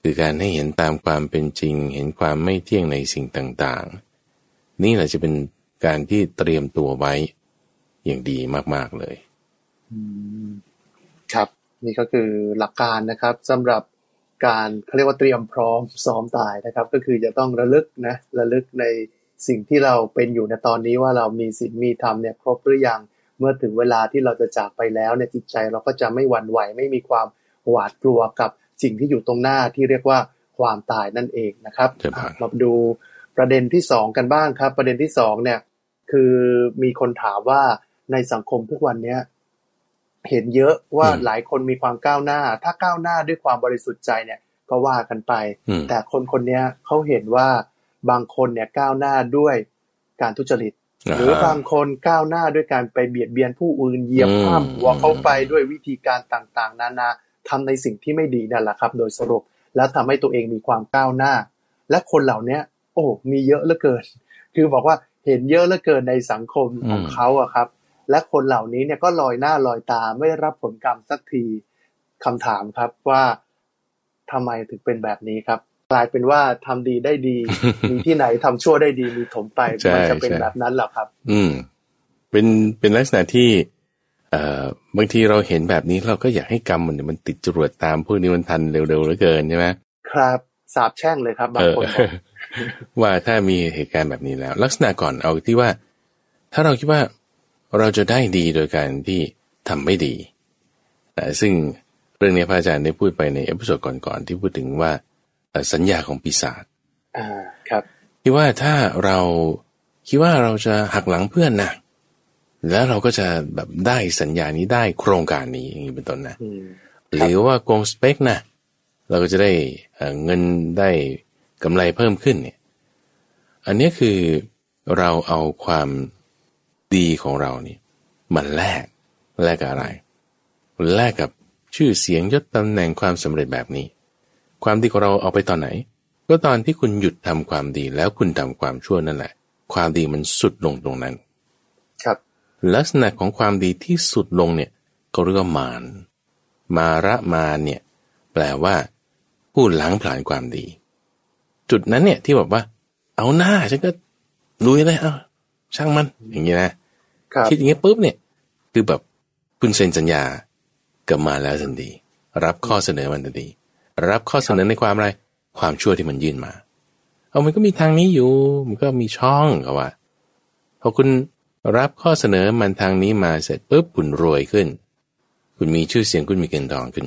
คือการให้เห็นตามความเป็นจริง เห็นความไม่เที่ยงในสิ่งต่างๆ นี่แหละจะเป็นการที่เตรียมตัวไว้อย่างดีมากๆเลยครับ นี่ก็คือหลักการนะครับสำหรับการเขาเรียกว่าเตรียมพร้อมซ้อมตายนะครับ ก็คือจะต้องระลึกนะระลึกในสิ่งที่เราเป็นอยู่ในตอนนี้ว่าเรามีศีลมีธรรมเนี่ยครบหรือยังเมื่อถึงเวลาที่เราจะจากไปแล้วเนี่ยจิตใจเราก็จะไม่หวั่นไหวไม่มีความหวาดกลัวกับ สิ่งที่อยู่ตรงหน้าที่เรียกว่าความตายนั่นเองนะครับใช่ครับมาดูประเด็นที่สองกันบ้างครับ ประเด็นที่สองเนี่ย คือมีคนถามว่าในสังคมทุกวันเนี้ยเห็นเยอะว่าอืมหลายคนมีความก้าวหน้า ถ้าก้าวหน้าด้วยความบริสุทธิ์ใจเนี่ย ก็ว่ากันไปอืมแต่คนคนเนี้ยเขาเห็นว่าบางคนเนี่ยก้าวหน้าด้วยการทุจริต หรือบางคนก้าวหน้าด้วยการไปเบียดเบียนผู้อื่นเหยียบอืมข้ามหัวเขาไปด้วยวิธีการต่างๆ นานา ทำในสิ่งที่ไม่ดีนั่นแหละครับ โดยสรุปแล้วทำให้ตัวเองมีความก้าวหน้า และคนเหล่าเนี้ย โอ้มีเยอะเหลือเกิน คือบอกว่าเห็นเยอะเหลือเกินในสังคมของอืมเขาอะครับ และคนเหล่านี้เนี่ยก็ลอยหน้าลอยตาไม่ได้รับผลกรรมสักทีคำถามครับว่าทำไมถึงเป็นแบบนี้ครับ กลายเป็นว่าทำดีได้ดี มีที่ไหนทำชั่วได้ดีมีถมไปใช่มัจะเป็นใช่แบบนั้นเหรอครับ อืม เป็นเป็นลักษณะที่เอ่อ บางทีเราเห็นแบบนี้เราก็อยากให้กรรมมันเนี่ยมันติดจรวดตามพวกนี้มันทันเร็วๆเหลือเกินใช่ไหมครับสาบแช่งเลยครับบาเองอคนบอกว่าถ้ามีเหตุการณ์แบบนี้แล้ว ลักษณะก่อนเอาที่ว่า ถ้าเราคิดว่าเราจะได้ดีโดยการที่ทำไม่ดีแต่ซึ่งเรื่องนี้พระอาจารย์ได้พูดไปใน episode ก่อนๆที่พูดถึงว่าเอ่อสัญญาของปีศาจอ่าครับที่ว่าถ้าเราคิดว่าเราจะหักหลังเพื่อนนะ แล้วเราก็จะแบบได้สัญญานี้ได้โครงการนี้อย่างนี้เป็นต้นนะอืมหรือว่าโกงสเปกนะเราก็จะได้เอ่อเงินได้กำไรเพิ่มขึ้นเนี่ย อันนี้คือเราเอาความดีของเรานี่มันแลกแลกกับอะไร แลกกับชื่อเสียงยศตำแหน่งความสำเร็จแบบนี้ ความดีของเราเอาไปตอนไหน ก็ตอนที่คุณหยุดทำความดีแล้วคุณทำความชั่วนั่นแหละ ความดีมันสุดลงตรงนั้นครับ ลักษณะของความดีที่สุดลงเนี่ยก็เรียกว่ามารมาระมารเนี่ยแปลว่าผู้ล้างผลาญความดี จุดนั้นเนี่ยที่บอกว่า เอาหน้าฉันก็ลุยเลยเอาช่างมัน อย่างนี้นะครับคิดอย่างนี้ปุ๊บเนี่ยคือแบบคุณเซ็นสัญญากับมาแล้วทันทีรับข้อเสนอมันทันทีรับข้อเสนอในความอะไร ความชั่วที่มันยื่นมา เอามันก็มีทางนี้อยู่ มันก็มีช่องก็ว่าพอคุณ รับข้อเสนอมันทางนี้มาเสร็จปุ๊บคุณรวยขึ้น คุณมีชื่อเสียงคุณมีเงินทองขึ้น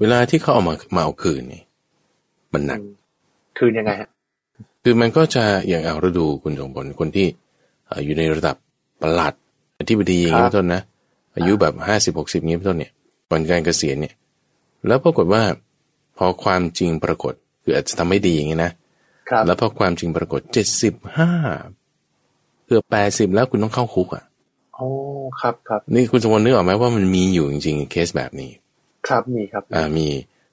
เวลาที่เขาเอามามาเอาคืนนี่มันหนัก คืนยังไงฮะคือมันก็จะอย่างเอาเราดูคุณสมผลคนที่เอ่ออยู่ในระดับประหลัดที่บดีอย่างนี้เป็นต้นนะ อายุแบบห้าสิบหกสิบนี้เป็นต้นเนี่ยก่อนการเกษียณเนี่ย แล้วปรากฏว่า พอความจริงปรากฏคืออาจจะทำไม่ดีอย่างนี้นะครับแล้วพอความจริงปรากฏเจ็ดสิบห้าเกือบแปดสิบแล้วคุณต้องเข้าคุกอะโอ้ครับครับนี่คุณสมพลนึกออกไหมว่ามันมีอยู่จริงๆเคสแบบนี้ ครับมีครับ อ่ามี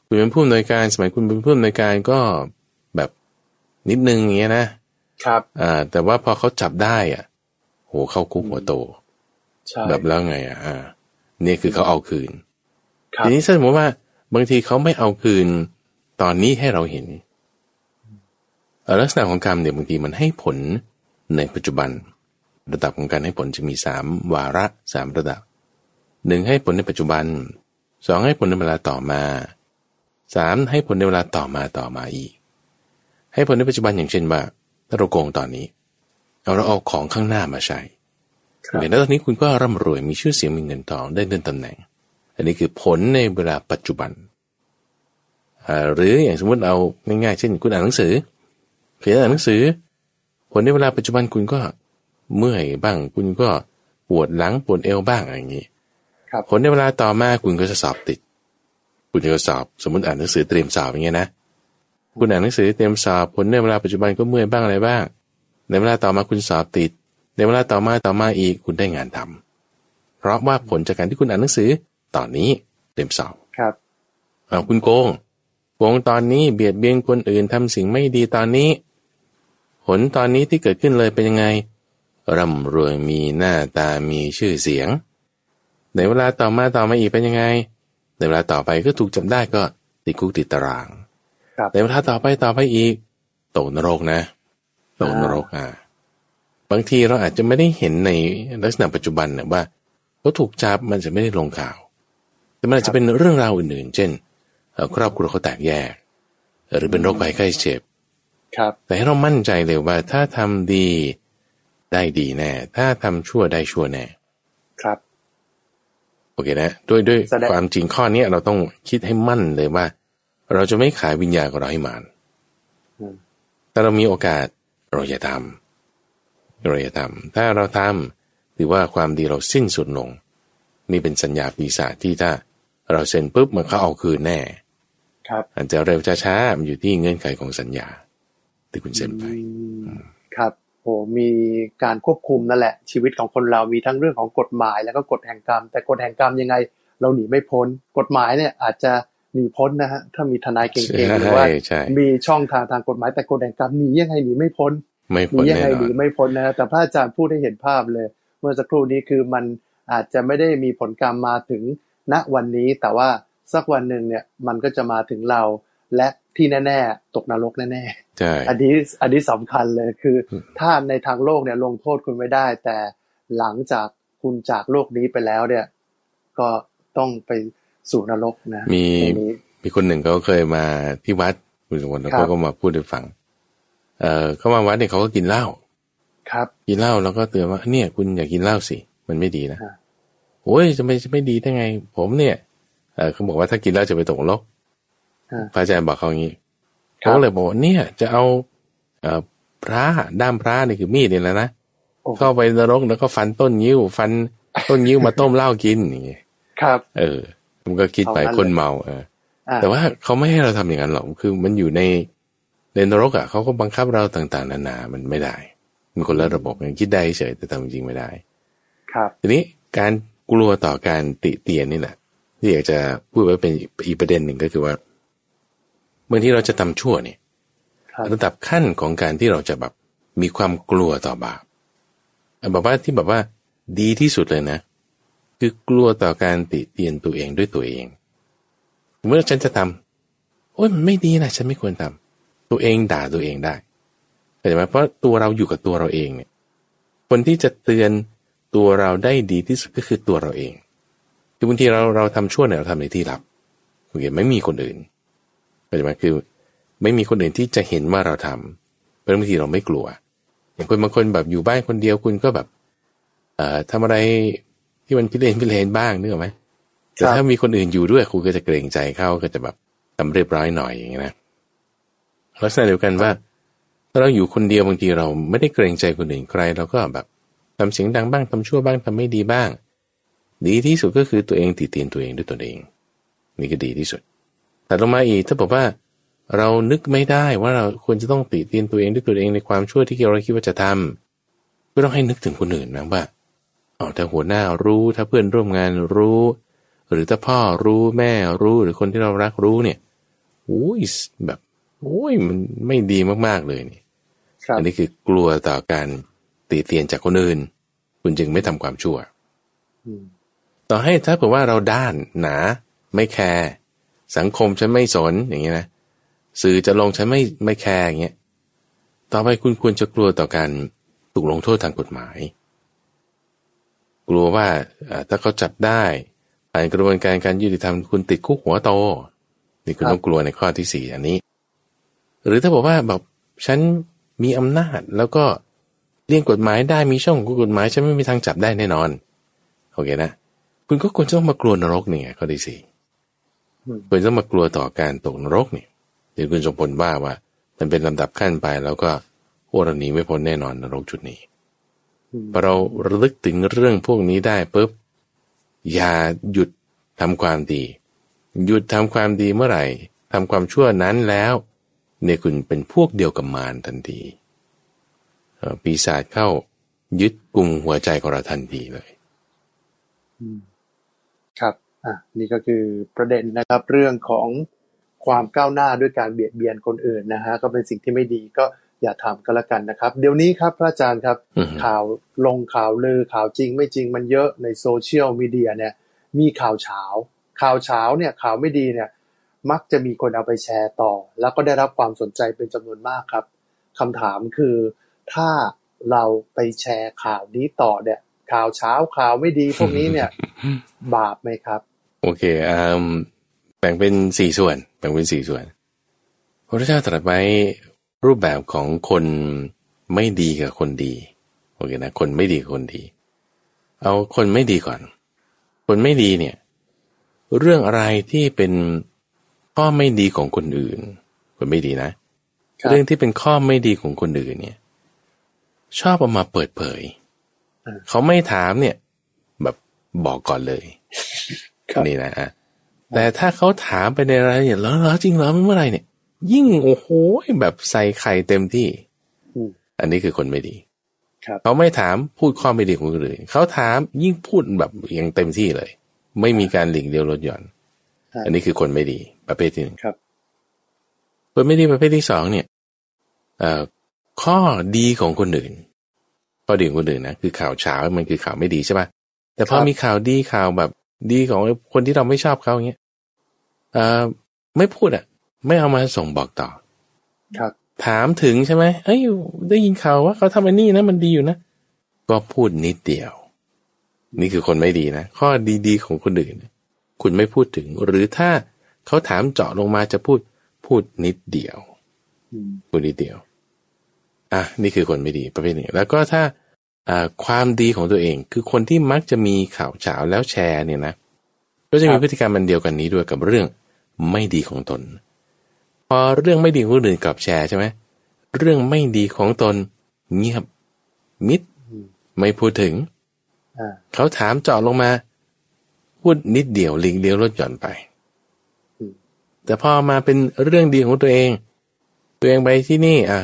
คุณเป็นผู้อำนวยการสมัยคุณเป็นผู้อำนวยการก็แบบนิดนึงอย่างเงี้ยนะครับ อ่า แต่ว่าพอเขาจับได้อะ โหเข้าคุกหัวโตใช่แบบแล้วไงอะอ่าเนี่ยคือเขาเอาคืนครับทีนี้สมมติว่า บางทีเขาไม่เอาคืนตอนนี้ให้เราเห็นเอ่อลักษณะของกรรมเนี่ยบางทีมันให้ผลในปัจจุบัน ระดับของการให้ผลจะมีสามวาระสามระดับหนึ่งให้ผลในปัจจุบันสองให้ผลในเวลาต่อมาสามให้ผลในเวลาต่อมาต่อมาอีก ให้ผลในปัจจุบันอย่างเช่นว่าถ้าเราโกงตอนนี้เอาเราเอาของข้างหน้ามาใช้ครับเห็นแล้วตอนนี้คุณก็ร่ำรวยมีชื่อเสียงมีเงินทองได้เลื่อนตำแหน่ง อันนี้คือผลในเวลาปัจจุบันอ่าหรืออย่างสมมติเอาง่ายๆเช่น คุณอ่านหนังสือเขียนอ่านหนังสือ ผลในเวลาปัจจุบันคุณก็ เมื่อยบ้าง คุณก็ปวดหลังปวดเอวบ้างอะไรอย่างนี้ครับผลในเวลาต่อมาคุณก็จะสอบติด คุณจะสอบสมมติอ่านหนังสือเตรียมสอบอย่างเงี้ยนะคุณอ่านหนังสือเตรียมสอบผลในเวลาปัจจุบันก็เมื่อยบ้างอะไรบ้าง ในเวลาต่อมาคุณสอบติด ในเวลาต่อมาต่อมาอีกคุณได้งานทำเพราะว่าผลจากการที่คุณอ่านหนังสือตอนนี้เตรียมสอบครับเอาคุณโกงโกงตอนนี้เบียดเบียนคนอื่นทำสิ่งไม่ดีตอนนี้ ผลตอนนี้ที่เกิดขึ้นเลยเป็นยังไง ร่ำรวยมีหน้าตามีชื่อเสียง ในเวลาต่อมาต่อมาอีกเป็นยังไง ในเวลาต่อไปก็ถูกจับได้ก็ติดคุกติดตารางครับในเวลาต่อไปต่อไปอีกตกนรกนะตกนรกอ่าบางทีเราอาจจะไม่ได้เห็นในลักษณะปัจจุบันนะว่าเขาถูกจับมันจะไม่ได้ลงข่าว แต่มันอาจจะเป็นเรื่องราวอื่นๆ เช่นเอ่อครอบครัวเขาแตกแยก หรือเป็นโรคภัยไข้เจ็บครับแต่ให้เรามั่นใจเลยว่าถ้าทำดี ได้ดีแน่ ถ้าทำชั่วได้ชั่วแน่ ครับ โอเคนะ ด้วยด้วยแสดงความจริงข้อเนี้ยเราต้องคิดให้มั่นเลยว่า เราจะไม่ขายวิญญาณของเราให้มารอืมแต่เรามีโอกาสเราอย่าทำเราอย่าทำถ้าเราทำถือว่าความดีเราสิ้นสุดลง นี่เป็นสัญญาปีศาจที่ถ้า เราเซ็นปุ๊บมันเขาเอาคืนแน่ ครับอาจจะเร็วจะช้ามันอยู่ที่เงื่อนไขของสัญญาที่คุณเซ็นไปอืมครับ โหมีการควบคุมนั่นแหละ ชีวิตของคนเรามีทั้งเรื่องของกฎหมาย แล้วก็กฎแห่งกรรม แต่กฎแห่งกรรมยังไง เราหนีไม่พ้น กฎหมายเนี่ยอาจจะหนีพ้นนะฮะถ้ามีทนายเก่งๆหรือว่าใช่ใช่มีช่องทางทางกฎหมายแต่กฎแห่งกรรมหนียังไงหนีไม่พ้นไม่หนีพ้นยังแน่ไงนหอนีนไม่พ้นนะแต่พระอาจารย์พูดให้เห็นภาพเลย เมื่อสักครู่นี้คือมันอาจจะไม่ได้มีผลกรรมมาถึงณวันนี้ แต่ว่าสักวันหนึ่งเนี่ยมันก็จะมาถึงเราและที่แน่ ๆ ตกนรกแน่ใช่ๆ อันนี้อันนี้สำคัญเลยคืออมถ้าในทางโลกเนี่ยลงโทษคุณไม่ได้ แต่หลังจากคุณจากโลกนี้ไปแล้วเนี่ย ก็ต้องไปสู่นรกนะ มีตรงนี้มีคนหนึ่งเขาเคยมาที่วัดคุณสมบัติแล้วครัเขาบก็มาพูดให้ฟัง เออเขามาวัดเนี่ยเขาก็กินเหล้าครับ กินเหล้าแล้วก็เตือนว่าเนี่ย คุณอย่ากินเหล้าสิมันไม่ดีนะอ่าโอ้ยจะไม่จะไม่ดีได้ไง ผมเนี่ยเออเขาบอกว่าถ้ากินเหล้าจะไปตกนรกอ่าพระอาจารย์บอกเขาอย่างนี้ครั เขาบก็เลยบอกว่าเนี่ยจะเอาเอ่อพระด้ามพระนี่คือมีดนี่แหละนะโอ้เข้าไปนรกแล้วก็ฟันต้นยิ้ว ฟันต้นยิ้วมาต้มเหล้ากินอย่างเงี้ยครับ เออมันก็คิดไปเอางั้นเลยคนเมาเอออ่าแต่ว่าเขาไม่ให้เราทำอย่างนั้นหรอกคือมันอยู่ในในนรกอะเขาก็บังคับเราต่าง ๆ นานา มันไม่ได้ มันคนละระบบยังคิดได้เฉยแต่ทำจริงไม่ได้ ครับ ทีนี้การกลัวต่อการติเตียนนี่แหละที่อยากจะพูดไว้เป็นอีกประเด็นหนึ่งก็คือว่า บางทีเราจะทำชั่วเนี่ยครับระดับขั้นของการที่เราจะแบบมีความกลัวต่อบาปแบบว่าที่แบบว่าดีที่สุดเลยนะ คือกลัวต่อการติเตียนตัวเองด้วยตัวเอง เมื่อฉันจะทำโอ้ยมันไม่ดีนะฉันไม่ควรทำตัวเองด่าตัวเองได้เข้าใจไหมเพราะตัวเราอยู่กับตัวเราเองเนี่ย คนที่จะเตือนตัวเราได้ดีที่สุดก็คือตัวเราเองคือบางทีเราเราทำชั่วเนี่ยเราทำในที่ลับโอเคไม่มีคนอื่น เข้าใจไหมคือ ไม่มีคนอื่นที่จะเห็นว่าเราทำเพราะบางทีเราไม่กลัว อย่างคนบางคนแบบอยู่บ้านคนเดียวคุณก็แบบ เอ่อทำอะไรที่มันพิเรนพิเรนบ้างนึกออกไหมแต่ถ้ามีคนอื่นอยู่ด้วยคุณก็จะเกรงใจเขาก็จะแบบทำเรียบร้อยหน่อยอย่างนี้นะลักษณะเดียวกันว่าถ้าเราอยู่คนเดียวบางทีเราไม่ได้เกรงใจคนอื่นใคร เราก็แบบทำเสียงดังบ้างทำชั่วบ้างทำไม่ดีบ้าง ดีที่สุดก็คือตัวเองติเตียนตัวเองด้วยตัวเอง นี่ก็ดีที่สุด แต่ลงมาอีกถ้าบอกว่า เรานึกไม่ได้ว่าเราควรจะต้องติเตียนตัวเองด้วยตัวเองในความชั่วที่เราคิดว่าจะทำก็ต้องให้นึกถึงคนอื่นนะว่าอ๋อถ้าหัวหน้ารู้ถ้าเพื่อนร่วมงานรู้ หรือถ้าพ่อรู้แม่รู้หรือคนที่เรารักรู้เนี่ยโอ้ยแบบโอ้ยมันไม่ดีมากๆเลยนี่ครับอันนี้คือกลัวต่อการติเตียนจากคนอื่น คุณจึงไม่ทำความชั่วอืมต่อให้ถ้าเผื่อว่าเราด้านหนา ไม่แคร์ สังคมฉันไม่สนอย่างเงี้ยนะสื่อจะลงฉันไม่ไม่แคร์อย่างเงี้ยต่อไปคุณควรจะกลัวต่อการถูกลงโทษทางกฎหมาย กลัวว่าถ้าเขาจับได้ผ่านกระบวนการการยุติธรรมคุณติดคุกหัวโตนี่คุณต้องกลัวในข้อที่สี่อันนี้ หรือถ้าบอกว่าแบบฉันมีอำนาจแล้วก็เลี่ยงกฎหมายได้มีช่องของกฎหมายฉันไม่มีทางจับได้แน่นอนโอเคนะ คุณก็ควรจะต้องมากลัวนรกนี่ไงข้อที่สี่ ควรจะมากลัวต่อการตกนรกเนี่ยเดี๋ยวคุณสมพลว่าว่า มันเป็นลำดับขั้นไปแล้วก็พวกเราหนีไม่พ้นแน่นอนนรกจุดนี้อืมพอเราระลึกถึงเรื่องพวกนี้ได้ปุ๊บอย่าหยุดทำความดี หยุดทำความดีเมื่อไหร่ทำความชั่วนั้นแล้วเนี่ยคุณเป็นพวกเดียวกับมารทันทีเอ่อปีศาจเข้ายึดกลุ่มหัวใจของเราทันทีเลยอืมครับอะ นี่ก็คือประเด็นนะครับเรื่องของความก้าวหน้าด้วยการเบียดเบียนคนอื่นนะฮะก็เป็นสิ่งที่ไม่ดีก็อย่าทำก็แล้วกันนะครับ เดี๋ยวนี้ครับพระอาจารย์ครับอือฮึข่าวลงข่าวลือข่าวจริงไม่จริงมันเยอะในโซเชียลมีเดียเนี่ยมีข่าวเช้า ข่าวเช้าเนี่ยข่าวไม่ดีเนี่ยมักจะมีคนเอาไปแชร์ต่อ แล้วก็ได้รับความสนใจเป็นจำนวนมากครับคำถามคือถ้าเราไปแชร์ข่าวนี้ต่อเนี่ยข่าวเช้าข่าวไม่ดีพวกนี้เนี่ย บาปไหมครับ โอเคอืมแบ่งเป็นสี่ส่วน แบ่งเป็นสี่ส่วน พระเจ้าตรัสไว้รูปแบบของคนไม่ดีกับคนดี โอเคนะ คนไม่ดีกับคนดี เอาคนไม่ดีก่อน คนไม่ดีเนี่ย เรื่องอะไรที่เป็นข้อไม่ดีของคนอื่น คนไม่ดีนะครับเรื่องที่เป็นข้อไม่ดีของคนอื่นเนี่ย ชอบเอามาเปิดเผยอ่าเขาไม่ถามเนี่ย แบบบอกก่อนเลยครับ นี่นะอะแต่ถ้าเขาถามไปในรายละเอียดแล้วเหรอจริงเหรอเมื่อไหรเนี่ย ยิ่งโอ้โหแบบใส่ไข่เต็มที่อืมอันนี้คือคนไม่ดีครับเขาไม่ถามพูดข้อไม่ดีของคนอื่นเขาถามยิ่งพูดแบบอย่างเต็มที่เลย ไม่มีการหลีกเลี่ยวลดหย่อนครับอันนี้คือคนไม่ดีประเภทที่หนึ่งครับคนไม่ดีประเภทที่สองเนี่ยเอ่อข้อดีของคนอื่นข้อดีของคนอื่นนะคือข่าวเช้ามันคือข่าวไม่ดีใช่ปะแต่พอครับมีข่าวดีข่าวแบบ ดีของคนที่เราไม่ชอบเขาอย่างเงี้ยเอ่อไม่พูดอะ ไม่เอามาส่งบอกต่อ ครับ ถามถึงใช่ไหมเอ้ยได้ยินข่าวว่าเขาทำอันนี้นะมันดีอยู่นะ ก็พูดนิดเดียว นี่คือคนไม่ดีนะ ข้อดีๆของคนอื่นเนี่ยคุณไม่พูดถึง หรือถ้าเขาถามเจาะลงมาจะพูดพูดนิดเดียวอืมพูดนิดเดียว อะ นี่คือคนไม่ดีประเภทหนึ่งแล้วก็ถ้าอ่า ความดีของตัวเอง คือคนที่มักจะมีข่าวเฉาแล้วแชร์เนี่ยนะก็จะมีพฤติกรรมมันเดียวกันนี้ด้วยกับเรื่องไม่ดีของตน พอเรื่องไม่ดีของคนอื่นกลับแชร์ใช่ไหมเรื่องไม่ดีของตน เงียบ มิดอืมไม่พูดถึงอ่าเขาถามเจาะลงมา พูดนิดเดียวลิงเดียวลดหย่อนไปอืมแต่พอมาเป็นเรื่องดีของตัวเอง ตัวเองไปที่นี่ อะ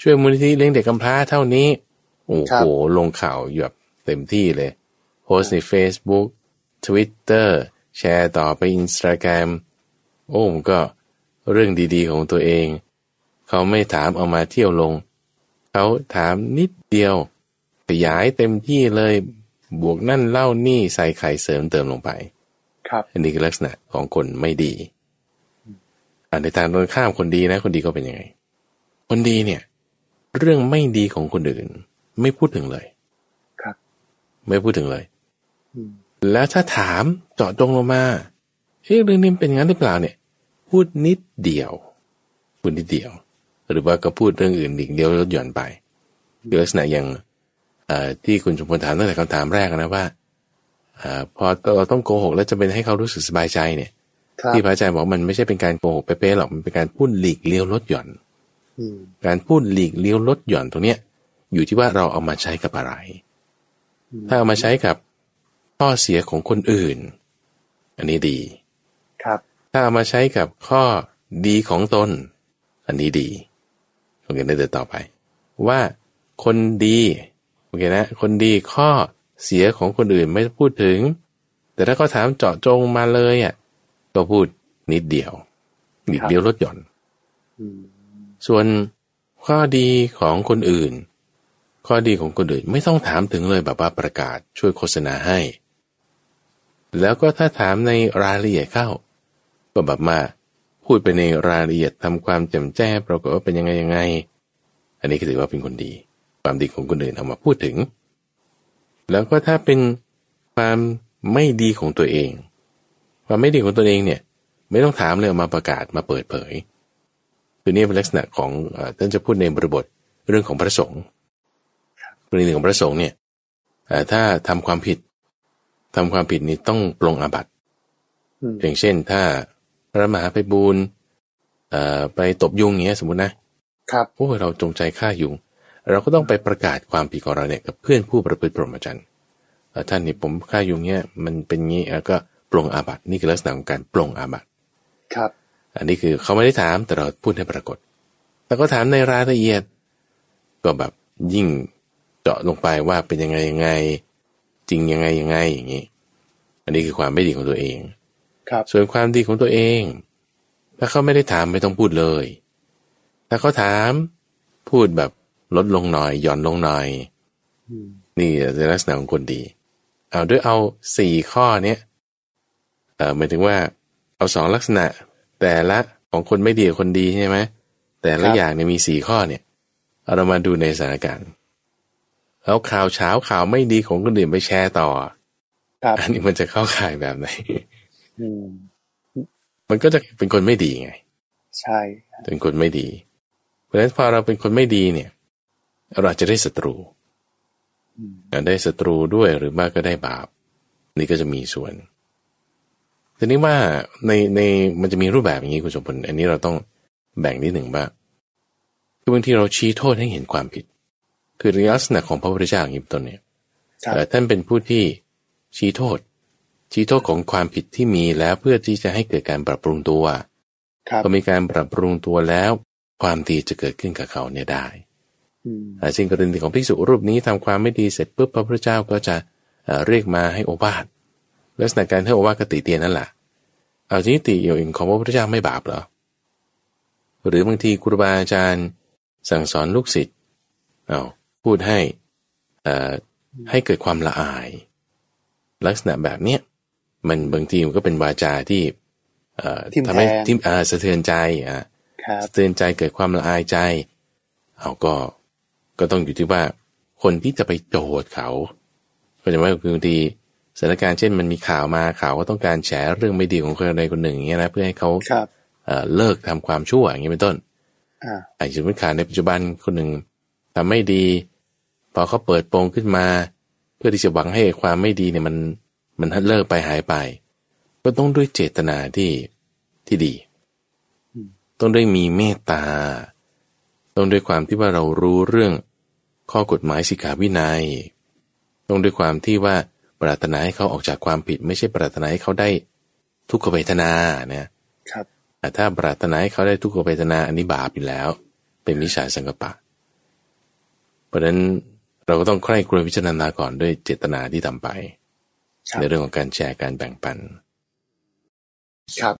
ช่วยมูลนิธิเลี้ยงเด็กกำพร้าเท่านี้ โอ้ครัโหบลงข่าวแบบเต็มที่เลย โพสต์ใน Facebook Twitter แชร์ต่อไป Instagram โอ้มันก็เรื่องดีๆของตัวเอง เขาไม่ถามเอามาเที่ยวลง เขาถามนิดเดียว ขยายเต็มที่เลยบวกนั่นเล่านี่ใส่ไข่เสริมเติมลงไป ครับ อันนี้คือลักษณะของคนไม่ดีอันในทางตรงข้ามคนดีนะ คนดีก็เป็นยังไง คนดีเนี่ย เรื่องไม่ดีของคนอื่น ไม่พูดถึงเลยครับ ไม่พูดถึงเลยอืมแล้วถ้าถามเจาะจงลงมาเฮ้ยเรื่องนี้เป็นอย่างนั้นหรือเปล่าเนี่ย พูดนิดเดียวพูดนิดเดียว หรือว่าก็พูดเรื่องอื่นอีกเดียวลดหย่อนไปคือลักษณะอย่างเอ่อที่คุณสมพลถามตั้งแต่คำถามแรกนะว่าเอ่อพอเราต้องโกหกแล้วจะเป็นให้เขารู้สึกสบายใจเนี่ยครับที่พระอาจารย์บอกมันไม่ใช่เป็นการโกหกเป๊ะๆหรอกมันเป็นการพูดหลีกเลี้ยวลดหย่อนอืมการพูดหลีกเลี้ยวลดหย่อนตรงเนี้ย อยู่ที่ว่าเราเอามาใช้กับอะไรอืมถ้าเอามาใช้กับข้อเสียของคนอื่น อันนี้ดี ครับ ถ้าเอามาใช้กับข้อดีของตน อันนี้ดีโอเคได้เดินต่อไป ว่าคนดีโอเคนะ คนดีข้อเสียของคนอื่นไม่พูดถึง แต่ถ้าเขาถามเจาะจงมาเลยอะก็พูดนิดเดียว นิดเดียวลดหย่อนอืมส่วนข้อดีของคนอื่น ข้อดีของคนอื่นไม่ต้องถามถึงเลยแบบว่าประกาศช่วยโฆษณาให้ แล้วก็ถ้าถามในรายละเอียดเข้า ก็แบบมาพูดไปในรายละเอียดทำความแจ่มแจ้งปรากฏว่าเป็นยังไงยังไง อันนี้ก็ถือว่าเป็นคนดี ความดีของคนอื่นเอามาพูดถึง แล้วก็ถ้าเป็นความไม่ดีของตัวเอง ความไม่ดีของตัวเองเนี่ยไม่ต้องถามเลยเอามาประกาศมาเปิดเผยคือนี่เป็นลักษณะของท่านจะพูดในบริบทเรื่องของพระสงฆ์ กรณีของพระสงฆ์เนี่ยถ้าทำความผิดทำความผิดนี้ต้องปลงอาบัติอย่างเช่น ถ้าพระมหาไปบูรณ์ไปตบยุงเงี้ยสมมตินะครับโอ้เราจงใจฆ่ายุง เราก็ต้องไปประกาศความผิดของเราเนี่ยกับเพื่อนผู้ประพฤติพรหมจรรย์ท่านนี่ผมฆ่ายุงเนี่ยมันเป็นงี้ก็ปลงอาบัตินี่คือลักษณะของการปลงอาบัติครับ อันนี้คือเขาไม่ได้ถามแต่เราพูดให้ปรากฏ แต่ก็ถามในรายละเอียด ก็แบบยิ่งเจาะลงไปว่าเป็นยังไงยังไง จริงยังไงยังไงอย่างนี้ อันนี้คือความไม่ดีของตัวเอง ครับ ส่วนความดีของตัวเอง ถ้าเขาไม่ได้ถามไม่ต้องพูดเลย ถ้าเขาถามพูดแบบลดลงหน่อยหย่อนลงหน่อยนี่จะลักษณะของคนดี เอาด้วยเอาสี่ข้อเนี้ยเออหมายถึงว่า เอาสองลักษณะ แต่ละของคนไม่ดีกับคนดีใช่ไหมแต่ละอย่างเนี่ยมีสี่ข้อเนี่ยเรามาดูในสถานการณ์ แล้วข่าวเช้าข่าวไม่ดีของคนอื่นไปแชร์ต่ออันนี้มันจะเข้าข่ายแบบไหนมันก็จะเป็นคนไม่ดีไง ใช่เป็นคนไม่ดี เพราะฉะนั้นพอเราเป็นคนไม่ดีเนี่ย เราจะได้ศัตรูได้ศัตรูด้วยหรือมากก็ได้บาป นี่ก็จะมีส่วนทีนี้ว่าในในมันจะมีรูปแบบอย่างนี้คุณสมบัติอันนี้เราต้องแบ่งนิดหนึ่งว่าคือบางทีเราชี้โทษให้เห็นความผิด คือลักษณะของพระพุทธเจ้าอย่างนี้ต้นเนี่ยท่านเป็นผู้ที่ชี้โทษ ชี้โทษของความผิดที่มีแล้วเพื่อที่จะให้เกิดการปรับปรุงตัวพอมีการปรับปรุงตัวแล้ว ความดีจะเกิดขึ้นกับเขาเนี่ยได้สิ่งกรณีของภิกษุรูปนี้ทำความไม่ดีเสร็จปุ๊บพระพุทธเจ้าก็จะเรียกมาให้โอวาทลักษณะการให้โอวาทกติเตียนนั่นแหละเอาทีนี้ติอยู่เองของพระพุทธเจ้าไม่บาปเหรอหรือบางทีครูบาอาจารย์สั่งสอนลูกศิษย์เอา พูดให้ให้เกิดความละอาย ลักษณะแบบเนี้ยมันบางทีมันก็เป็นวาจาที่ทำให้ทิมสะเทือนใจอะสะเทือนใจเกิดความละอายใจ เอาก็ก็ต้องอยู่ที่ว่าคนที่จะไปโจทย์เขาก็จะว่าบางทีสถานการณ์เช่นมันมีข่าวมาข่าวว่าต้องการแฉเรื่องไม่ดีของคนใดคนหนึ่งอย่างเงี้ยนะเพื่อให้เขาเลิกทำความชั่วอย่างนี้เป็นต้นอาจจะเป็นขาในปัจจุบันคนหนึ่ง ทำไม่ดี พอเขาเปิดโปงขึ้นมา เพื่อที่จะหวังให้ความไม่ดีเนี่ยมันมันเลิกไปหายไป ก็ต้องด้วยเจตนาที่ที่ดี ต้องด้วยมีเมตตา ต้องด้วยความที่ว่าเรารู้เรื่องข้อกฎหมายสิกขาวินัย ต้องด้วยความที่ว่าปรารถนาให้เขาออกจากความผิด ไม่ใช่ปรารถนาให้เขาได้ทุกขเวทนาเนี่ยครับแต่ถ้าปรารถนาให้เขาได้ทุกขเวทนาอันนี้บาปอยู่แล้ว เป็นมิจฉาสังกปะ เพราะฉะนั้นเราก็ต้องใคร่ครวญพิจารณาก่อนด้วยเจตนาที่ทำไป ในเรื่องของการแชร์การแบ่งปัน ครับ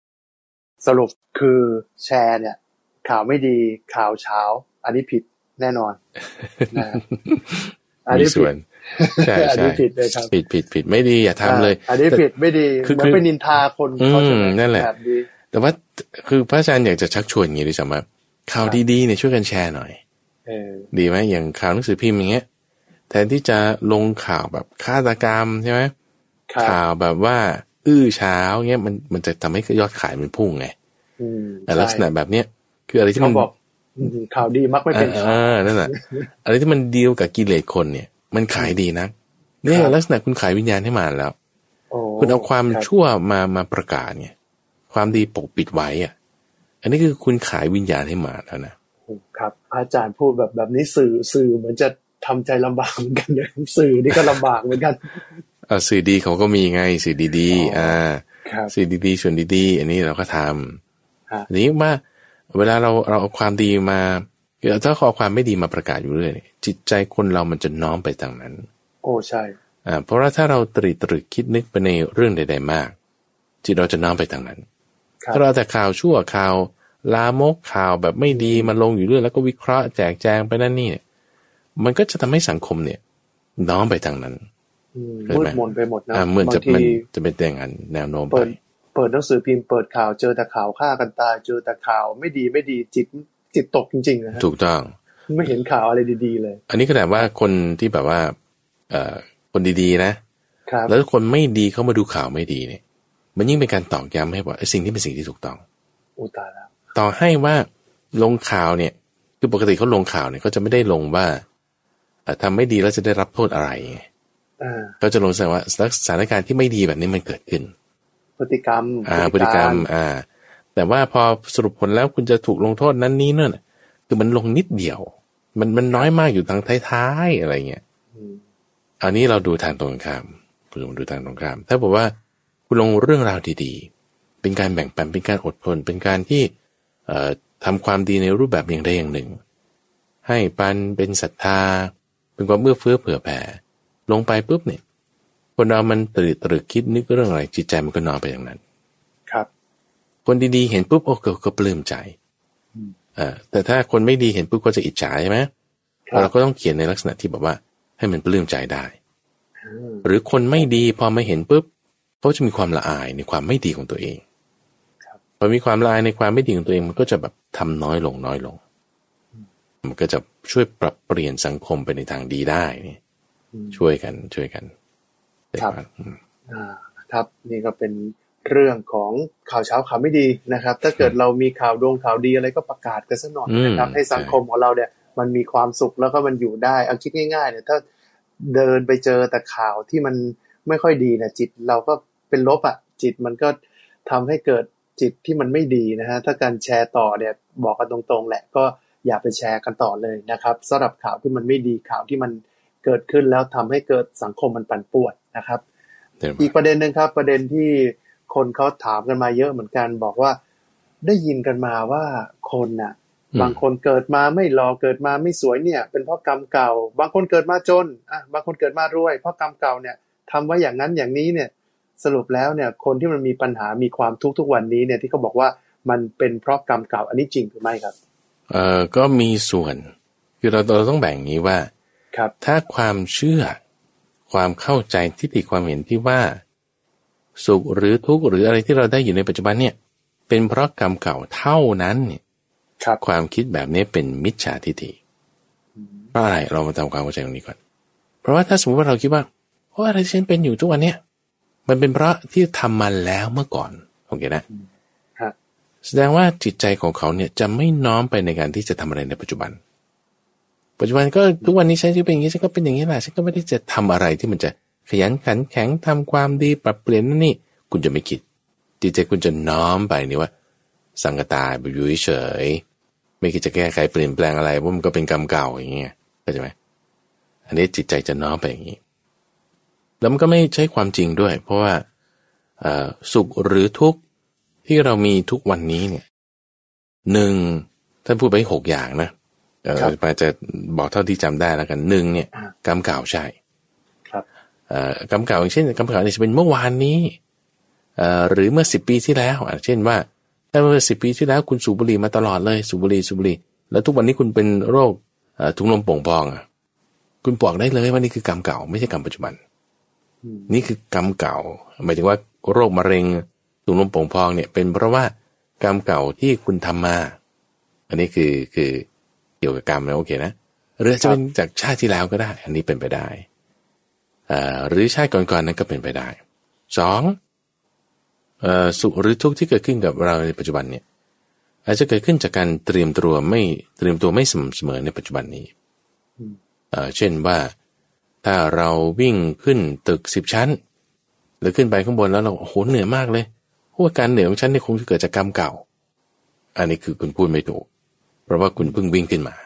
สรุปคือแชร์เนี่ย ข่าวไม่ดีข่าวเช้า อันนี้ผิดแน่นอนอันนี้ส่วนใช่ใช่ผิดเลยครับผิดผิดผิดไม่ดีอย่าทำเลย อันนี้ผิดไม่ดีคือเป็นนินทาคนเขานั่นแหละแต่ว่าคือพระอาจารย์อยากจะชักชวนอย่างนี้ดิฉันว่าข่าวดีๆเนี่ยช่วยกันแชร์หน่อย ดีไหมอย่างข่าวหนังสือพิมพ์อย่างเงี้ย แทนที่จะลงข่าวแบบฆาตกรรมใช่ไหมข่าวแบบว่า อื้อเช้าเงี้ยมันมันจะทำให้ยอดขายมันพุ่งไงแต่ลักษณะแบบเนี้ยคืออะไรที่มันบอกข่าวดีมักไม่เป็นข่าวนั่นแหละอะไรที่มันดีลกับกิเลสคนเนี่ย มันขายดีนะเนี่ยลักษณะคุณขายวิญญาณให้มาแล้วคุณเอาความชั่วมามาประกาศเนี่ยความดีปกปิดไว้อะ อันนี้คือคุณขายวิญญาณให้มาแล้วนะ ครับอาจารย์พูดแบบแบบนี้สื่อสื่อเหมือนจะทำใจลำบากเหมือนกันเลยสื่อนี่ก็ลำบากเหมือนกันอ่าสื่อดีเขาก็มีไงสื่อดีๆอ่าสื่อดีๆส่วนดีๆ อันนี้เราก็ทำอันนี้ว่าเวลาเราเราเอาความดีมาถ้าขอความไม่ดีมาประกาศอยู่เรื่อยจิตใจคนเรามันจะน้อมไปทางนั้น โอ้ใช่อ่าเพราะว่าถ้าเราตรีตรึกคิดนึกไปในเรื่องใด ๆ มาก จิตเราจะน้อมไปทางนั้น ถ้าเราแต่ข่าวชั่วข่าว ลามกข่าวแบบไม่ดีมาลงอยู่เรื่อยแล้วก็วิเคราะห์แจกแจงไปนั่นนี่เนี่ยมันก็จะทำให้สังคมเนี่ย น้อมไปทางนั้นอืมเกิดมืไหมดมนไปหมดนะอ่าเหมือนจะบางทีมันจะเป็นแต่งอันแนวโน้มไปเปิดเปิดหนังสือพิมพ์เปิดข่าวเจอแต่ข่าวฆ่ากันตาย เจอแต่ข่าวไม่ดีไม่ดีจิตจิตตกจริงๆนะฮะถูกต้องไม่เห็นข่าวอะไรดีๆเลย อันนี้ก็แต่ว่าคนที่แบบว่า เอ่อคนดีๆนะครับแล้วคนไม่ดีเข้ามาดูข่าวไม่ดีเนี่ย มันยิ่งเป็นการตอกย้ำให้ว่าไอ้สิ่งที่เป็นสิ่งที่ถูกต้องอุยตายแล้ว ต่อให้ว่าลงข่าวเนี่ยคือปกติเขาลงข่าวเนี่ยเขาจะไม่ได้ลงว่าเอ่อทำไม่ดีแล้วจะได้รับโทษอะไรไงอ่าเขาจะลงแสดงว่าสถานการณ์ที่ไม่ดีแบบนี้มันเกิดขึ้น พฤติกรรม อ่า พฤติกรรม อ่า แต่ว่าพอสรุปผลแล้วคุณจะถูกลงโทษนั้นนี้นั่นน่ะคือมันลงนิดเดียว มันมันน้อยมากอยู่ทางท้ายๆอะไรเงี้ยอืมอันนี้เราดูทางตรงข้ามคุณลงดูทางตรงข้าม ถ้าบอกว่าคุณลงเรื่องราวดีๆ เป็นการแบ่งปันเป็นการอดทนเป็นการที่เอ่อ ทำความดีในรูปแบบอย่างใดอย่างหนึ่ง ให้ปันเป็นศรัทธา เป็นความเอื้อเฟื้อเผื่อแผ่ ลงไปปุ๊บเนี่ยคนเรามันตื่นตรึกคิดนึกเรื่องอะไรจิตใจมันก็นอนไปอย่างนั้น ครับ คนดีๆเห็นปุ๊บโอ้ก็ก็ปลื้มใจอืมเอ่าแต่ถ้าคนไม่ดีเห็นปุ๊บก็จะอิจฉาใช่ไหมครับเราก็ต้องเขียนในลักษณะที่แบบว่า ให้มันปลื้มใจได้อืมหรือคนไม่ดีพอมาเห็นปุ๊บเขาจะมีความละอายในความไม่ดีของตัวเอง พอมีความละอายในความไม่ดีของตัวเองมันก็จะแบบทำน้อยลงน้อยลง มันก็จะช่วยปรับเปลี่ยนสังคมไปในทางดีได้นี่อืมช่วยกันช่วยกันครับอืมอ่าครับ นี่ก็เป็นเรื่องของข่าวเช้าข่าวไม่ดีนะครับ ถ้าเกิดเรามีข่าวดวงข่าวดีอะไรก็ประกาศกันสักหน่อยนะครับอืมให้สังคมของเราเนี่ยมันมีความสุขแล้วก็มันอยู่ได้เอาคิดง่ายๆเนี่ยถ้าเดินไปเจอแต่ข่าวที่มันไม่ค่อยดีเนี่ยจิตเราก็เป็นลบอะจิตมันก็ทำให้เกิด จิตที่มันไม่ดีนะฮะถ้าการแชร์ต่อเนี่ยบอกกันตรงๆ แหละก็อย่าไปแชร์กันต่อเลยนะครับสำหรับข่าวที่มันไม่ดีข่าวที่มันเกิดขึ้นแล้วทำให้เกิดสังคมมันปั่นป่วนนะครับเดี๋ยวอีกประเด็นหนึ่งครับ ประเด็นที่คนเขาถามกันมาเยอะเหมือนกัน บอกว่าได้ยินกันมาว่าคนน่ะ บางคนเกิดมาไม่รอเกิดมาไม่สวยเนี่ย เป็นเพราะกรรมเก่า บางคนเกิดมาจนอะบางคนเกิดมารวย เพราะกรรมเก่าเนี่ยทำไว้อย่างนั้นอย่างนี้เนี่ย สรุปแล้วเนี่ยคนที่มันมีปัญหามีความทุกข์ทุกวันนี้เนี่ยที่เขาบอกว่ามันเป็นเพราะกรรมเก่าอันนี้จริงหรือไม่ครับเอ่อก็มีส่วนคือเราเราต้องแบ่งอย่างนี้ว่าครับถ้าความเชื่อ ความเข้าใจทิฏฐิความเห็นที่ว่า สุขหรือทุกข์หรืออะไรที่เราได้อยู่ในปัจจุบันเนี่ย เป็นเพราะกรรมเก่าเท่านั้นเนี่ยครับความคิดแบบนี้เป็นมิจฉาทิฏฐิเพราะอะไรเรามาทำความเข้าใจตรงนี้ก่อน เพราะว่าถ้าสมมติว่าเราคิดว่าโอ้อะไรที่ฉันเป็นอยู่ทุกวันเนี่ย มันเป็นเพราะที่ทำมาแล้วเมื่อก่อนโอเคนะฮะแสดงว่าจิตใจของเขาเนี่ยจะไม่น้อมไปในการที่จะทำอะไรในปัจจุบัน ปัจจุบันก็ทุกวันนี้ฉันก็เป็นอย่างนี้ฉันก็เป็นอย่างนี้แหละฉันก็ไม่ได้จะทำอะไรที่มันจะขยันขันแข็งทำความดีปรับเปลี่ยนนั่นนี่คุณจะไม่คิด จิตใจคุณจะน้อมไปนี่ว่า สังกตายไปอยู่เฉยๆไม่คิดจะแก้ไขเปลี่ยนแปลงอะไรเพราะมันก็เป็นกรรมเก่าอย่างเงี้ยเข้าใจไหมอันนี้จิตใจจะน้อมไปอย่างนี้ แล้วมันก็ไม่ใช่ความจริงด้วย เพราะว่าเอ่อสุขหรือทุกข์ที่เรามีทุกวันนี้เนี่ยหนึ่งท่านพูดไปหกอย่างนะเออครับมาจะบอกเท่าที่จำได้แล้วกันหนึ่งเนี่ยอ่ากรรมเก่าใช่ครับเอ่อกรรมเก่าอย่างเช่นกรรมเก่าเนี่ยจะเป็นเมื่อวานนี้เอ่อหรือเมื่อสิบปีที่แล้วอะเช่นว่าถ้าเมื่อสิบปีที่แล้วคุณสูบบุหรี่มาตลอดเลยสูบบุหรี่สูบบุหรี่แล้วทุกวันนี้คุณเป็นโรคเอ่อถุงลมโป่งพองอะคุณบอกได้เลยว่านี่คือกรรมเก่าไม่ใช่กรรมปัจจุบันอืม นี่คือกรรมเก่า หมายถึงว่าโรคมะเร็งถุงลมโป่งพองเนี่ยเป็นเพราะว่ากรรมเก่าที่คุณทำมา อันนี้คือคือเกี่ยวกับกรรมนะโอเคนะหรืออาจจะเป็นจากชาติที่แล้วก็ได้ อันนี้เป็นไปได้อ่าหรือชาติก่อนๆนั้นก็เป็นไปได้สองเอ่อสุขหรือทุกข์ที่เกิดขึ้นกับเราในปัจจุบันเนี่ยอาจจะเกิดขึ้นจากการเตรียมตัวไม่เตรียมตัวไม่สม่ำเสมอในปัจจุบันนี้อืมเอ่อเช่นว่า ถ้าเราวิ่งขึ้นตึกสิบชั้น หรือขึ้นไปข้างบนแล้วเราโอ้โหเหนื่อยมากเลยเพราะว่าการเหนื่อยของฉันเนี่ยคงจะเกิดจากกรรมเก่า อันนี้คือคุณพูดไม่ถูก เพราะว่าคุณเพิ่งวิ่งขึ้นมา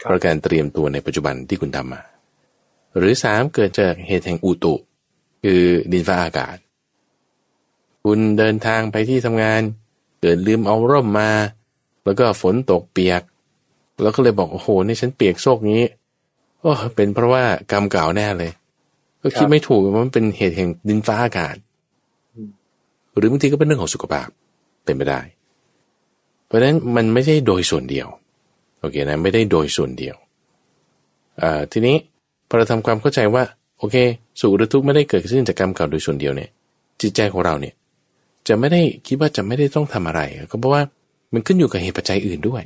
คเพรับราะการเตรียมตัวในปัจจุบันที่คุณทำมา หรือสามเกิดจากเหตุแห่งอุตุ คือดินฟ้าอากาศ คุณเดินทางไปที่ทำงาน เกิดลืมเอาร่มมา แล้วก็ฝนตกเปียก แล้วก็เลยบอกโอ้โหนี่ฉันเปียกโชคนี้ โอ้เป็นเพราะว่ากรรมเก่าแน่เลย ก็คิดไม่ถูกว่ามันเป็นเหตุแห่งดินฟ้าอากาศ หรือบางทีก็เป็นเรื่องของสุขภาพเป็นไปได้ เพราะฉะนั้นมันไม่ใช่โดยส่วนเดียวโอเคนะไม่ได้โดยส่วนเดียวอ่าทีนี้พอเราทำความเข้าใจว่า โอเค สุขหรือทุกข์ไม่ได้เกิดขึ้นจากกรรมเก่าโดยส่วนเดียวเนี่ยจิตใจของเราเนี่ย จะไม่ได้คิดว่าจะไม่ได้ต้องทำอะไร ก็เพราะว่ามันขึ้นอยู่กับเหตุปัจจัยอื่นด้วย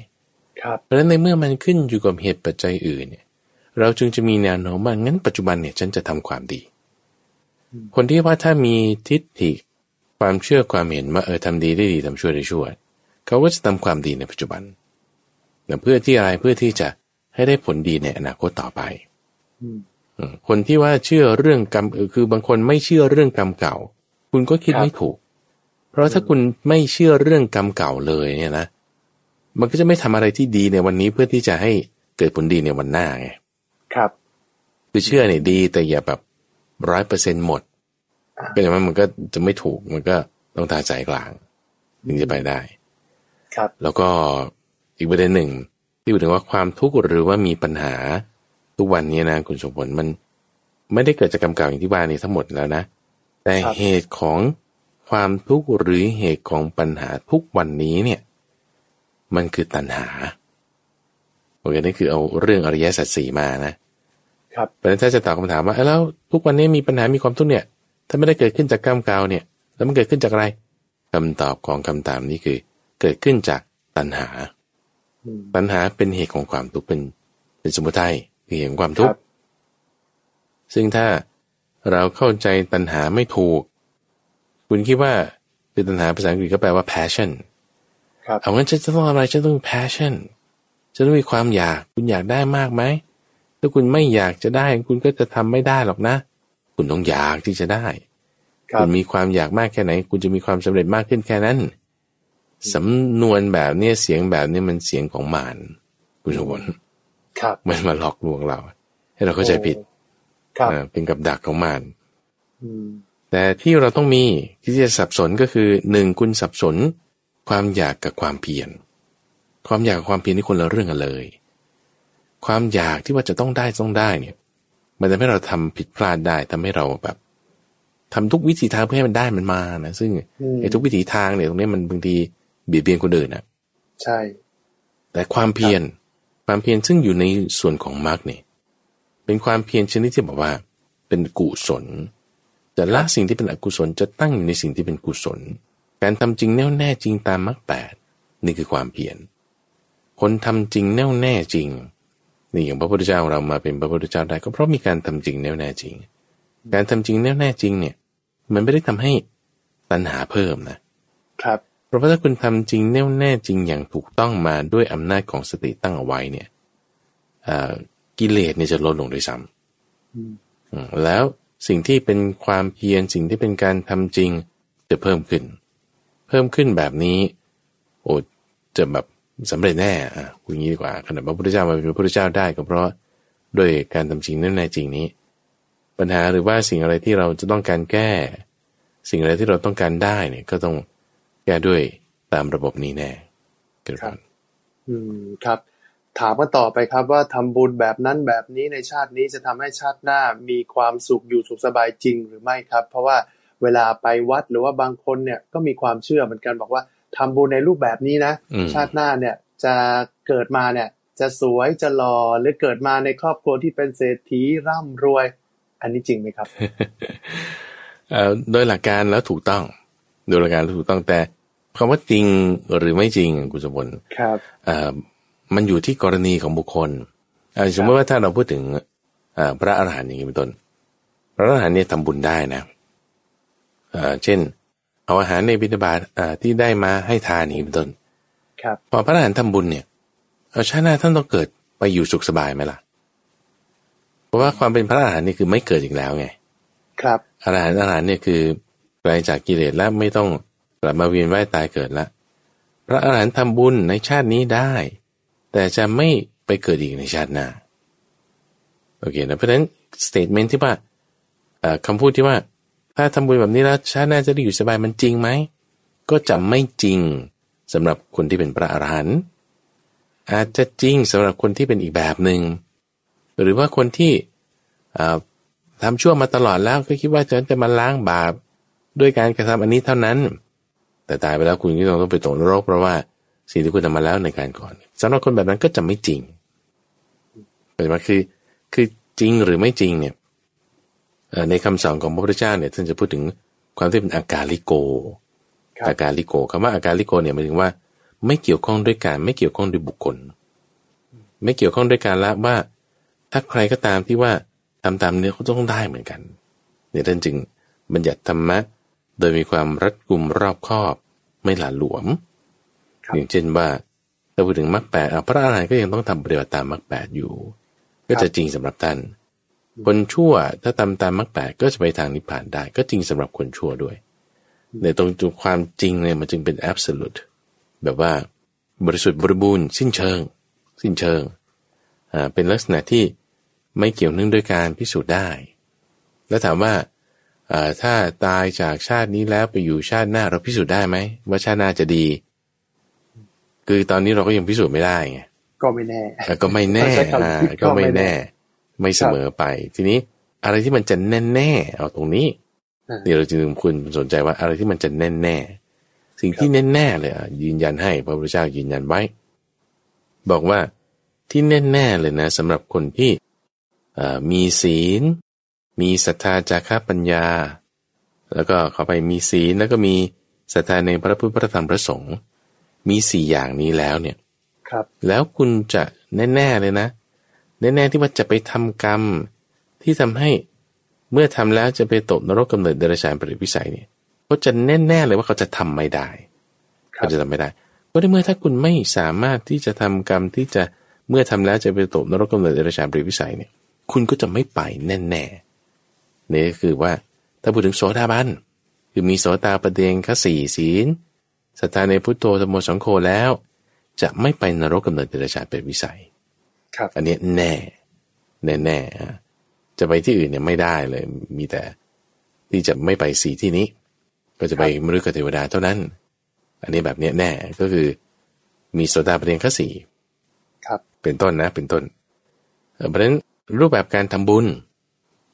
ครับเพราะฉะนั้นในเมื่อมันขึ้นอยู่กับเหตุปัจจัยอื่นเนี่ย เราจึงจะมีแนวโน้มว่างั้นปัจจุบันเนี่ยฉันจะทำความดี คนที่ว่าถ้ามีทิฏฐิความเชื่อความเห็นว่าเออทำดีได้ดีทำชั่วได้ชั่วเขาก็จะทำความดีในปัจจุบันเพื่อที่อะไรเพื่อที่จะให้ได้ผลดีในอนาคตต่อไปคนที่ว่าเชื่อเรื่องกรรมคือบางคนไม่เชื่อเรื่องกรรมเก่า คุณก็คิดไม่ถูก เพราะถ้าคุณไม่เชื่อเรื่องกรรมเก่าเลยเนี่ยนะ มันก็จะไม่ทำอะไรที่ดีในวันนี้เพื่อที่จะให้เกิดผลดีในวันหน้าไง ครับ คือเชื่อเนี่ยดี แต่อย่าแบบร้อยเปอร์เซ็นต์หมดอ่าก็อย่างนั้นมันก็จะไม่ถูกมันก็ต้องทาใจกลางถึงจะไปได้ ครับ แล้วก็อีกประเด็นหนึ่ง ที่พูดถึงว่าความทุกข์หรือว่ามีปัญหาทุกวันนี้นะคุณสมผลมันไม่ได้เกิดจากกรรมเก่าอย่างที่ว่านี้ทั้งหมดแล้วนะ แต่ครับเหตุของความทุกข์หรือเหตุของปัญหาทุกวันนี้เนี่ย มันคือตัณหาโอเคนี่คือเอาเรื่องอริยสัจสี่มานะ ครับเพราะฉะนั้นถ้าจะตอบคำถามว่าเอ้าแล้วทุกวันนี้มีปัญหามีความทุกข์เนี่ย ถ้าไม่ได้เกิดขึ้นจากกรรมเก่าเนี่ย แล้วมันเกิดขึ้นจากอะไรคำตอบของคำถามนี้คือ เกิดขึ้นจากตัณหาอืมตัณหาเป็นเหตุของความทุกข์เป็นเป็นสมุทัยคือเหตุของความทุคกรัข์บซึ่งถ้าเราเข้าใจตัณหาไม่ถูก คุณคิดว่าคือตัณหาภาษาอังกฤษก็แปลว่า passion ครับเอางั้นฉันจะต้องอะไรฉันต้องมี passion ฉันต้องมีความอยาก คุณอยากได้มากไหม ถ้าคุณไม่อยากจะได้ คุณก็จะทำไม่ได้หรอกนะ คุณต้องอยากที่จะได้ครัคุบณมีความอยากมากแค่ไหน คุณจะมีความสำเร็จมากขึ้นแค่นั้นสำนวนแบบเนี้ยเสียงแบบเนี้ยมันเสียงของมารคุณสมบัติครับ มันมาหลอกลวงเรา ให้เราเข้าใจผิดครับอ่าเป็นกับดักของมารอืมแต่ที่เราต้องมีที่จะสับสนก็คือหนึ่งคุณสับสน ความอยากกับความเพียรความอยากกับความเพียรนี่คนละเรื่องกันเลย ความอยากที่ว่าจะต้องได้ต้องได้เนี่ย มันทำให้เราทำผิดพลาดได้ทำให้เราแบบทำทุกวิถีทางเพื่อให้มันได้มันมานะซึ่งอืมไอ้ทุกวิถีทางเนี่ยตรงนี้มันบางทีเบียดเบียนคนอื่นนะใช่ แต่ความเพียรความเพียรซึ่งอยู่ในส่วนของมรรคเนี่ยเป็นความเพียรชนิดที่บอกว่า เป็นกุศลจะละสิ่งที่เป็นอกุศลจะตั้งอยู่ในสิ่งที่เป็นกุศล การทำจริงแน่วแน่จริงตามมรรคแปดนี่คือความเพียรคนทำจริงแน่วแน่จริง นี่อย่างพระพุทธเจ้าเรามาเป็นพระพุทธเจ้าได้ก็เพราะมีการทำจริงแน่วแน่จริง การทำจริงแน่วแน่จริงเนี่ย มันไม่ได้ทำให้ตัณหาเพิ่มนะ ครับเพราะว่าถ้าคุณทำจริงแน่วแน่จริงอย่างถูกต้องมาด้วยอำนาจของสติตั้งเอาไว้เนี่ยอ่ากิเลสเนี่ยจะลดลงด้วยซ้ำอืมอืมแล้วสิ่งที่เป็นความเพียรสิ่งที่เป็นการทำจริงจะเพิ่มขึ้น เพิ่มขึ้นแบบนี้โอ้จะแบบ สำเร็จแน่อะคุยงี้ดีกว่าขนาดพระพุทธเจ้ามาเป็นพระพุทธเจ้าได้ก็เพราะด้วยการทำจริงแน่แน่จริงนี้ ปัญหาหรือว่าสิ่งอะไรที่เราจะต้องการแก้ สิ่งอะไรที่เราต้องการได้เนี่ยก็ต้องแก้ด้วยตามระบบนี้แน่เกิดครับอืมครับ ถามกันต่อไปครับว่าทำบุญแบบนั้นแบบนี้ในชาตินี้จะทำให้ชาติหน้ามีความสุขอยู่สุขสบายจริงหรือไม่ครับ เพราะว่าเวลาไปวัดหรือว่าบางคนเนี่ยก็มีความเชื่อเหมือนกันบอกว่า ทำบุญในรูปแบบนี้นะอืมชาติหน้าเนี่ยจะเกิดมาเนี่ย จะสวยจะหล่อหรือเกิดมาในครอบครัวที่เป็นเศรษฐีร่ำรวย อันนี้จริงไหมครับเอ่อโดยหลักการแล้วถูกต้อง โดยหลักการแล้วถูกต้องแต่คำว่าจริงหรือไม่จริงคุณสมบัติครับเอ่อมันอยู่ที่กรณีของบุคคลเอ่อสมมติว่าถ้าเราพูดถึงเอ่อพระอรหันต์อย่างนี้เป็นต้น พระอรหันต์เนี่ยทำบุญได้นะเอ่อเช่น เอาอาหารในบิณฑบาตเอ่อที่ได้มาให้ทานอย่างนี้เป็นต้นครับพอพระอรหันต์ทำบุญเนี่ยเอาชาติหน้าท่านต้องเกิดไปอยู่สุขสบายไหมล่ะ เพราะว่าความเป็นพระอรหันต์นี่คือไม่เกิดอีกแล้วไง ครับอรหันต์อรหันต์เนี่ยคือไกลจากกิเลสแล้วไม่ต้องกลับมาเวียนว่ายตายเกิดละ พระอรหันต์ทำบุญในชาตินี้ได้ แต่จะไม่ไปเกิดอีกในชาติหน้าโอเคนะเพราะฉะนั้น statement ที่ว่าเอ่อคำพูดที่ว่า ถ้าทำบุญแบบนี้แล้วชาติหน้าจะได้อยู่สบายมันจริงไหมก็จะไม่จริงสำหรับคนที่เป็นพระอรหันต์อาจจะจริงสำหรับคนที่เป็นอีกแบบหนึ่งหรือว่าคนที่อ่าทำชั่วมาตลอดแล้วก็คิดว่าฉันจะมาล้างบาปด้วยการกระทำอันนี้เท่านั้น แต่ตายไปแล้วคุณก็ต้องไปตกนรกเพราะว่าสิ่งที่คุณทำมาแล้วในการก่อนสำหรับคนแบบนั้นก็จะไม่จริงเป็นว่าคือคือจริงหรือไม่จริงเนี่ย ในคำสอนของพระพุทธเจ้าเนี่ยท่านจะพูดถึงความที่เป็นอากาลิโกครับอากาลิโกคำว่าอากาลิโกเนี่ยหมายถึงว่า ไม่เกี่ยวข้องด้วยการไม่เกี่ยวข้องด้วยบุคคล ไม่เกี่ยวข้องด้วยการละว่า ถ้าใครก็ตามที่ว่าทำตามเนื้อก็ต้องได้เหมือนกันเนี่ยท่านจึงบัญญัติธรรมะโดยมีความรัดกุมรอบคอบไม่หลาหลวมครับอย่างเช่นว่าถ้าพูดถึงมรรคแปดอะพระอรหันต์ก็ยังต้องทำปฏิบัติตามมรรคแปดอยู่ ก็จะจริงสำหรับท่าน คนชั่วถ้าทำตามมรรคแปดก็จะไปทางนิพพานได้ ก็จริงสำหรับคนชั่วด้วยในตรงจุดความจริงเนี่ยมันจึงเป็น absolute แบบว่าบริสุทธิ์บริบูรณ์สิ้นเชิง สิ้นเชิงอ่าเป็นลักษณะที่ไม่เกี่ยวเนื่องด้วยการพิสูจน์ได้ แล้วถามว่าอ่าถ้าตายจากชาตินี้แล้วไปอยู่ชาติหน้าเราพิสูจน์ได้ไหมว่าชาติหน้าจะดี คือตอนนี้เราก็ยังพิสูจน์ไม่ได้ไงก็ไม่แน่อะก็ไม่แน่ใช้คำอ่าคิดก็ไม่ก็ไม่แน่แน่ ไม่เสมอไป ทีนี้อะไรที่มันจะแน่แน่ๆเอาตรงนี้อ่านี่เราจึงคุณสนใจว่าอะไรที่มันจะแน่แน่ๆสิ่งที่แน่แน่ๆเลยอะยืนยันให้พระพุทธเจ้ายืนยันไว้ บอกว่าที่แน่แน่ๆเลยนะสำหรับคนที่เอ่อมีศีล มีศรัทธาจาระปัญญา แล้วก็เข้าไปมีศีลแล้วก็มีศรัทธาในพระพุทธพระธรรมพระสงฆ์มีสี่อย่างนี้แล้วเนี่ยครับ แล้วคุณจะแน่ ๆ เลยนะ แน่ๆที่ว่าจะไปทำกรรมที่ทำให้เมื่อทำแล้วจะไปตกนรกกำเนิดเดรัจฉานปริวิสัยเนี่ยก็จะแน่ๆเลยว่าเขาจะทำไม่ได้ครัเขาบจะทำไม่ได้ก็ในเมื่อถ้าคุณไม่สามารถที่จะทำกรรมที่จะเมื่อทำแล้วจะไปตกนรกกำเนิดเดรัจฉานปริวิสัยเนี่ย คุณก็จะไม่ไปแน่ๆนี่ก็คือว่าถ้าพูดถึงโสดาบันคือมีโสตาประเดงคสี่ศีลศรัทธาในพุทโธธรรมโมสังโฆแล้ว จะไม่ไปนรกกำเนิดเดรัจฉานเป็นวิสัยครับ อันเนี้ยแน่ แน่แน่ๆอะจะไปที่อื่นเนี่ยไม่ได้เลย มีแต่ที่จะไม่ไปสีที่นี้ ก็จะไปมฤคเทวดาเท่านั้น อันนี้แบบเนี้ยแน่ก็คือ มีโสดาประเด็นข้สี่ครับ เป็นต้นนะ เป็นต้นเอ่อเพราะฉะนั้นรูปแบบการทำบุญ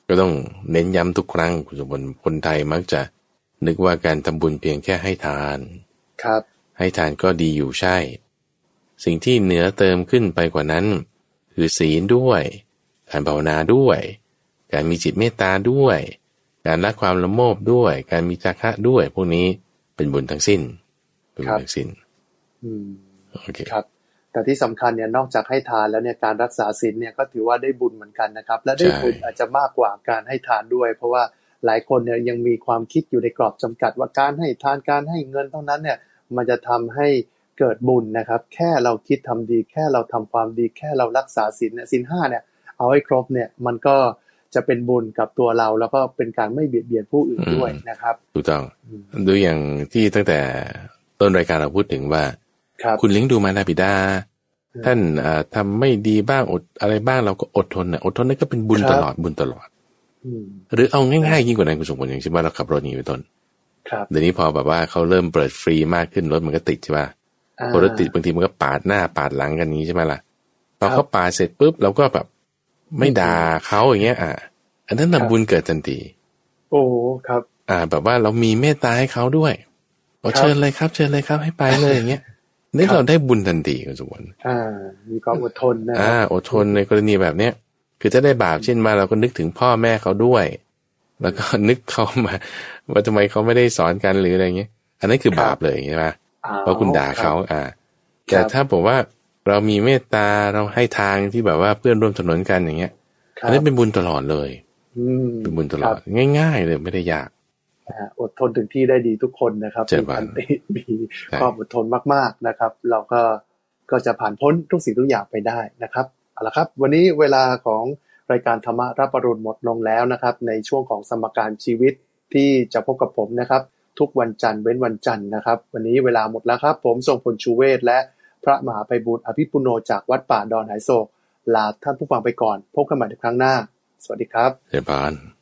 ก็ต้องเน้นย้ำทุกครั้งคุณสมบัติคนไทยมักจะนึกว่าการทำบุญเพียงแค่ให้ทาน ครับ ให้ทานก็ดีอยู่ใช่ สิ่งที่เหนือเติมขึ้นไปกว่านั้น คือศีลด้วย การภาวนาด้วย การมีจิตเมตตาด้วย การละความละโมบด้วย การมีจาคะด้วย พวกนี้เป็นบุญทั้งสิ้น เป็นบุญทั้งสิ้นอืมโอเคครับ แต่ที่สำคัญเนี่ยนอกจากให้ทานแล้วเนี่ยการรักษาศีลเนี่ยก็ถือว่าได้บุญเหมือนกันนะครับ และได้บุญอาจจะมากกว่าการให้ทานด้วย เพราะว่าหลายคนเนี่ยยังมีความคิดอยู่ในกรอบจำกัดว่าการให้ทานการให้เงินเท่านั้นเนี่ย มันจะทำให้ เกิดบุญนะครับ แค่เราคิดทำดี แค่เราทำความดี แค่เรารักษาศีลเนี่ยศีลห้าเนี่ย เอาให้ครบเนี่ยมันก็จะเป็นบุญกับตัวเรา แล้วก็เป็นการไม่เบียดเบียนผู้อื่นด้วยนะครับถูกต้องอืมดูอย่างที่ตั้งแต่ต้นรายการเราพูดถึงว่าครับคุณเลี้ยงดูมารดาบิดา ท่านอ่าทำไม่ดีบ้างอดอะไรบ้างเราก็อดทนนะอดทนนั่นก็เป็นบุญครับตลอดบุญตลอดอืมหรือเอาง่ายๆยิ่งกว่านั้นคุณสมบัติอย่างเช่นว่าเราขับรถอย่างนี้เป็นต้นครับเดี๋ยวนี้พอแบบว่าเขาเริ่มเปิดฟรีมากขึ้นรถมันก็ติดใช่ป่ะอ่า พอรถติดบางทีมันก็ปาดหน้าปาดหลังกันนี้ใช่ไหมล่ะพอครับเขาปาดเสร็จปุ๊บเราก็แบบ ไม่ด่าเขาอย่างเงี้ย อะ อันนั้นครับน่ะบุญเกิดทันทีโอ้ครับ อ่า แบบว่าเรามีเมตตาให้เขาด้วยโอ้ครับเชิญเลยครับ เชิญเลยครับให้ไปเลยอย่างเงี้ยนี่ครับเราได้บุญทันทีคุณสมบัติอ่า มีความอดทนนะคอ่ารับอดทนในกรณีแบบเนี้ยคือถ้าได้บาปเช่นมาเราก็นึกถึงพ่อแม่เขาด้วย แล้วก็นึกเขามา ว่าทำไมเขาไม่ได้สอนกันหรืออะไรเงี้ย อันนั้นคือบาปเลยใช่ไหมอ้ เพราะคุณด่าเขารับอ่า แต่ถ้าบอกว่าเรามีเมตตาเราให้ทางที่แบบว่าเพื่อนร่วมถนนกันอย่างเงี้ยครับอันนี้เป็นบุญตลอดเลยอืมเป็นบุญตลอดครับง่าย ๆ เลยไม่ได้ยากนะฮะอดทนถึงที่ได้ดีทุกคนนะครับเจ็ดมีวันขันติมีใช่ความอดทนมาก ๆนะครับ เราก็ก็จะผ่านพ้นทุกสิ่งทุกอย่างไปได้นะครับเอาละครับ วันนี้เวลาของรายการธรรมะรับปรุณหมดลงแล้วนะครับ ในช่วงของสมการชีวิตที่จะพบกับผมนะครับ ทุกวันจันทร์เว้นวันจันทร์นะครับ วันนี้เวลาหมดแล้วครับ ผมทรงพลชูเวศและพระมหาไพบุตรอภิปุโนจากวัดป่าดอนหายโศกลาท่านผู้ฟังไปก่อน พบกันใหม่ในครั้งหน้า สวัสดีครับเจ้าพาน